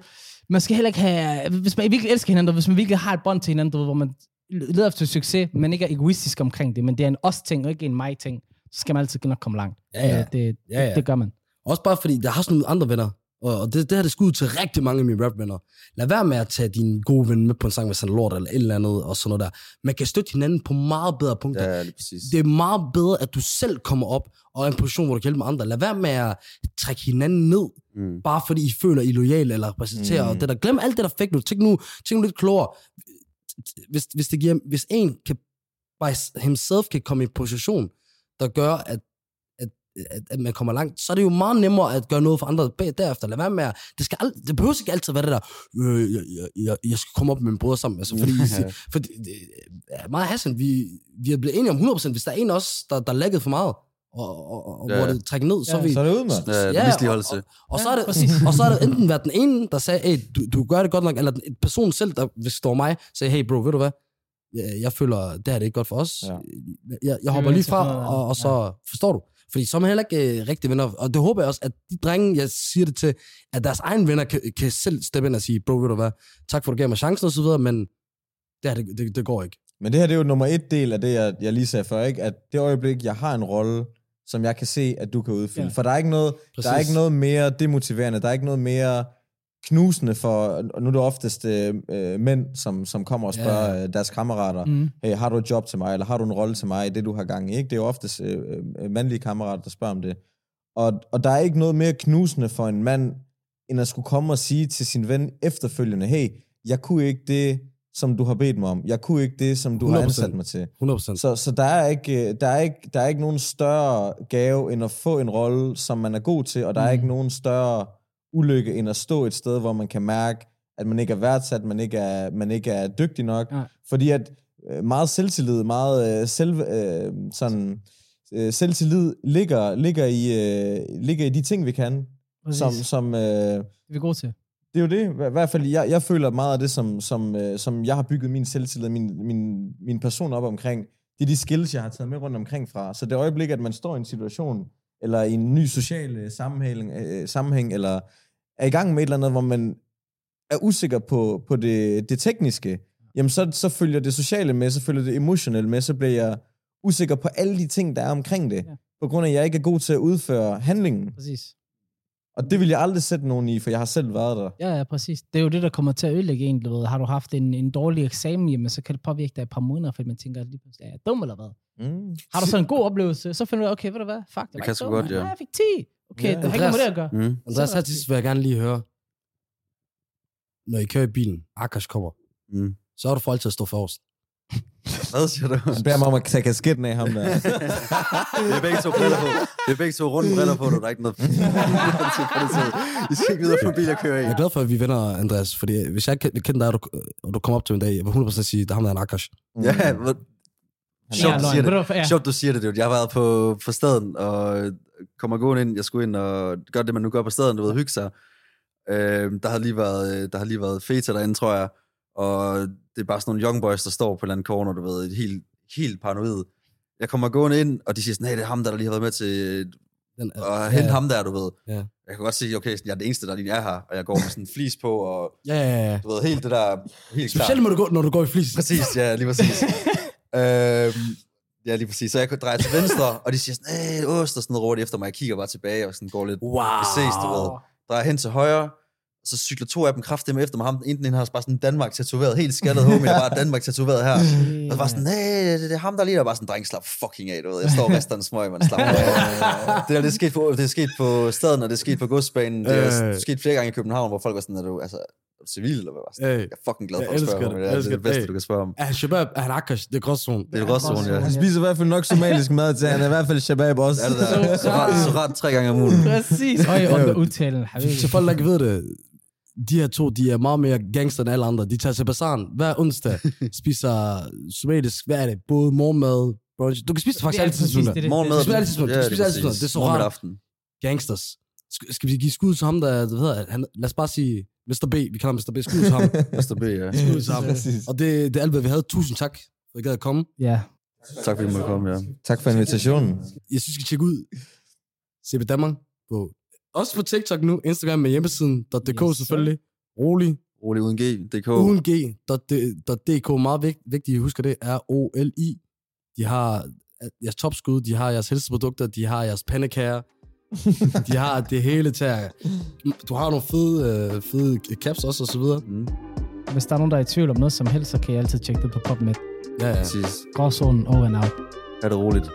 man skal heller ikke have, hvis man virkelig elsker hinanden, hvis man virkelig har et bånd til hinanden, hvor man leder efter succes, men ikke er egoistisk omkring det, men det er en os-ting, og ikke en mig-ting, så skal man altid nok komme langt. Ja, ja. Øh, Det, Ja, ja. det, det gør man. Også bare fordi, der har sådan nogle andre venner, og og det, det har det skud til rigtig mange af mine rapvenner. Lad være med at tage din gode ven med på en sang, hvis han er lort eller et eller andet, og sådan noget der. Man kan støtte hinanden på meget bedre punkter. Ja, lige præcis. Det er meget bedre, at du selv kommer op og er i en position, hvor du kan hjælpe andre. Lad være med at trække hinanden ned, Mm. bare fordi I føler, I er lojale eller repræsenterer. Mm. Mm. Det der. Glem alt det der fake nu. Tænk nu, tænk nu lidt klogere. Hvis, hvis, det giver, hvis en kan, by himself kan komme i en position, der gør, at, at, at, man kommer langt, så er det jo meget nemmere at gøre noget for andre bag, derefter. Lad være med at, det, skal ald- det behøver ikke altid være det der, øh, jeg, jeg, jeg, skal komme op med min bror sammen. Altså, fordi, Ja. fordi det, mig og Hassan, vi, vi er blevet enige om 100%, hvis der er en af os, der, der lægget for meget, og, og, og Ja, hvor ja. det trækker ned, så Ja, er vi... Så er det ud, mand. Ja, Ja, misligeholdelse. Og, og, så Ja, er det, og så er det enten været den ene, der sagde, hey, du, du gør det godt nok, eller den person selv, der, hvis det står mig, sagde, hey bro, ved du hvad, jeg, jeg føler, det her det er ikke godt for os. Ja. Jeg, jeg hopper lige fra, og, og så forstår du. Fordi så er man heller ikke øh, rigtig venner. Og det håber jeg også, at de drenge, jeg siger det til, at deres egen venner kan, kan selv steppe ind og sige, bro, ved du hvad, tak for, at du gav mig chancen og så videre, men det, her, det, det, det går ikke. Men det her det er jo nummer et del af det, jeg, jeg lige sagde før, ikke? at det øjeblik, jeg har en rolle, som jeg kan se, at du kan udfylde. Ja. For der er, ikke noget, der er Præcis. ikke noget mere demotiverende, der er ikke noget mere knusende for, nu er det oftest øh, øh, mænd, som, som kommer og Ja. spørger øh, deres kammerater, Mm. hey, har du et job til mig, eller har du en rolle til mig i det, du har gang i? Ikke? Det er jo oftest øh, øh, mandlige kammerater, der spørger om det. Og, og der er ikke noget mere knusende for en mand, end at skulle komme og sige til sin ven efterfølgende, hey, jeg kunne ikke det, som du har bedt mig om. Jeg kunne ikke det, som du har 100%. ansat mig til. 100%. Så, så der, er ikke, der, er ikke, der er ikke nogen større gave, end at få en rolle, som man er god til, og der er Mm. ikke nogen større ulykke, end at stå et sted, hvor man kan mærke, at man ikke er værdsat, man ikke er, man ikke er dygtig nok. Nej. Fordi at øh, meget selvtillid, meget øh, selv, øh, sådan, øh, selvtillid ligger, ligger, i, øh, ligger i de ting, vi kan. Præcis. Som, som, øh, Det er vi gode til. det er jo det. I hvert fald, jeg, jeg føler meget af det, som, som, øh, som jeg har bygget min selvtillid, min, min, min person op omkring. Det er de skills, jeg har taget med rundt omkring fra. Så det øjeblik, at man står i en situation, eller i en ny social øh, sammenhæng, øh, sammenhæng eller er i gang med et eller andet, hvor man er usikker på, på det, det tekniske, jamen så, så følger det sociale med, så følger det emotionelle med, så bliver jeg usikker på alle de ting, der er omkring det. Ja. På grund af, at jeg ikke er god til at udføre handlingen. Præcis. Og det vil jeg aldrig sætte nogen i, for jeg har selv været der. Ja, ja, præcis. Det er jo det, der kommer til at ødelægge en, du ved. Har du haft en, en dårlig eksamen, jamen, så kan det påvirke dig et par måneder, fordi man tænker, lige pludselig, er jeg dum eller hvad? Mm. Har du så en god oplevelse, så finder du ud af, okay, ved du hvad, fuck, det, var kan dum, godt, ja. Nej, jeg fik 10. Okay, Ja. det har ikke noget med det at gøre. Mm. Andreas, her til sidst vil jeg gerne lige høre, når I kører i bilen, Akash kommer, Mm. så er du for altid at stå forrest. Hvad siger du? Han beder mig om at tage kasketten af ham der. Vi har begge to briller på. Vi har begge to runde briller på, du. Der er ikke noget... Vi skal ikke videre på bil at køre i. Jeg er glad for, at vi er venner, Andreas, fordi hvis jeg kender dig, og du, og du kommer op til en dag, jeg vil 100% sige, at ham der er en Akash. Ja, sjovt, Ja, du siger det. ja. Sjovt, du siger det, dude. Jeg har været på, på staden, og kommer gående ind. Jeg skulle ind og gøre det, man nu gør på staden, du ved, hygge sig. Øh, der har lige været, der har lige været feta derinde, tror jeg. Og det er bare sådan nogle young boys, der står på en eller anden corner, du ved, helt, helt paranoid. Jeg kommer gående ind, og de siger sådan, hey, det er ham, der lige har været med til Den, at hente ham der, du ved. Ja. Jeg kan godt sige, okay, sådan, jeg er den eneste, der lige er her, og jeg går med sådan en flis på, og Ja, ja, ja. du ved, helt det der, helt klart. Specielt når du går, når du går i flis. Præcis, ja, lige præcis. øhm, ja, lige præcis. Så jeg drejer til venstre, og de siger sådan, hey, ost, og sådan rådigt efter mig. Jeg kigger bare tilbage, og sådan går lidt, Wow. vi ses, du ved. Drejer hen til højre, så cykler to af dem kraftigt med efter mig. Ham, enten den har bare sådan Danmark tatoveret, helt skaldet homie, der bare Danmark tatoveret her. Og så var sådan, nej, det, det, er ham, der lige der bare sådan, dreng, slap fucking af, du ved. Jeg står og rister en smøg, man slap af. det, der, det, er sket på, det er sket på staden, og det er sket på godsbanen. Det er Øh. sket flere gange i København, hvor folk var sådan, er du, altså, er civil, eller hvad? var sådan, Øh. Jeg er fucking glad Jeg for at spørge det. om det. Det er det bedste, det. du kan spørge om. Er han shabab? Er han akash? Det er gråzone. Det er gråzone, ja. Han spiser i hvert fald nok somalisk mad til, han er i hvert fald shabab også. Er det der? Så ret, så ret tre gange om ugen. Præcis. Øj, og udtalen. Til folk, der ikke ved det, de her to, de er meget mere gangster end alle andre. De tager til bazaaren hver onsdag, spiser somalisk, hvad er det? Både morgenmad, brunch. Du kan spise det faktisk Det altid sådan det, det. Morgenmad. Du spiser altid sådan. Du Ja, spiser altid sådan. Det er så rart. Gangsters. Skal, skal vi give skud til ham, der, hvad hedder han, lad os bare sige Mr. B. Vi kalder ham Mr. B. Skud til ham. Mr. B, ja. Skud til ham. Og det, det er alt, hvad vi havde. Tusind tak, for at I gad at komme. Ja. Tak fordi du måtte komme, ja. Tak for invitationen. Jeg synes, I skal tjekke ud CB Danmark på, også på TikTok nu, Instagram med hjemmesiden .dk Yes, selvfølgelig. Rolig. Rolig uden G, DK. Uden G.dk, meget vigt, vigtigt, I husker det, er O-L-I. De har jeres topskud, de har jeres helseprodukter, de har jeres pandekager, de har det hele til at... Du har nogle fede, øh, fede caps også, og så videre. Mm, Hvis der er nogen, der er i tvivl om noget som helst, så kan I altid tjekke det på PubMed. Ja, ja. præcis. Gråzonen over and out. Er det roligt.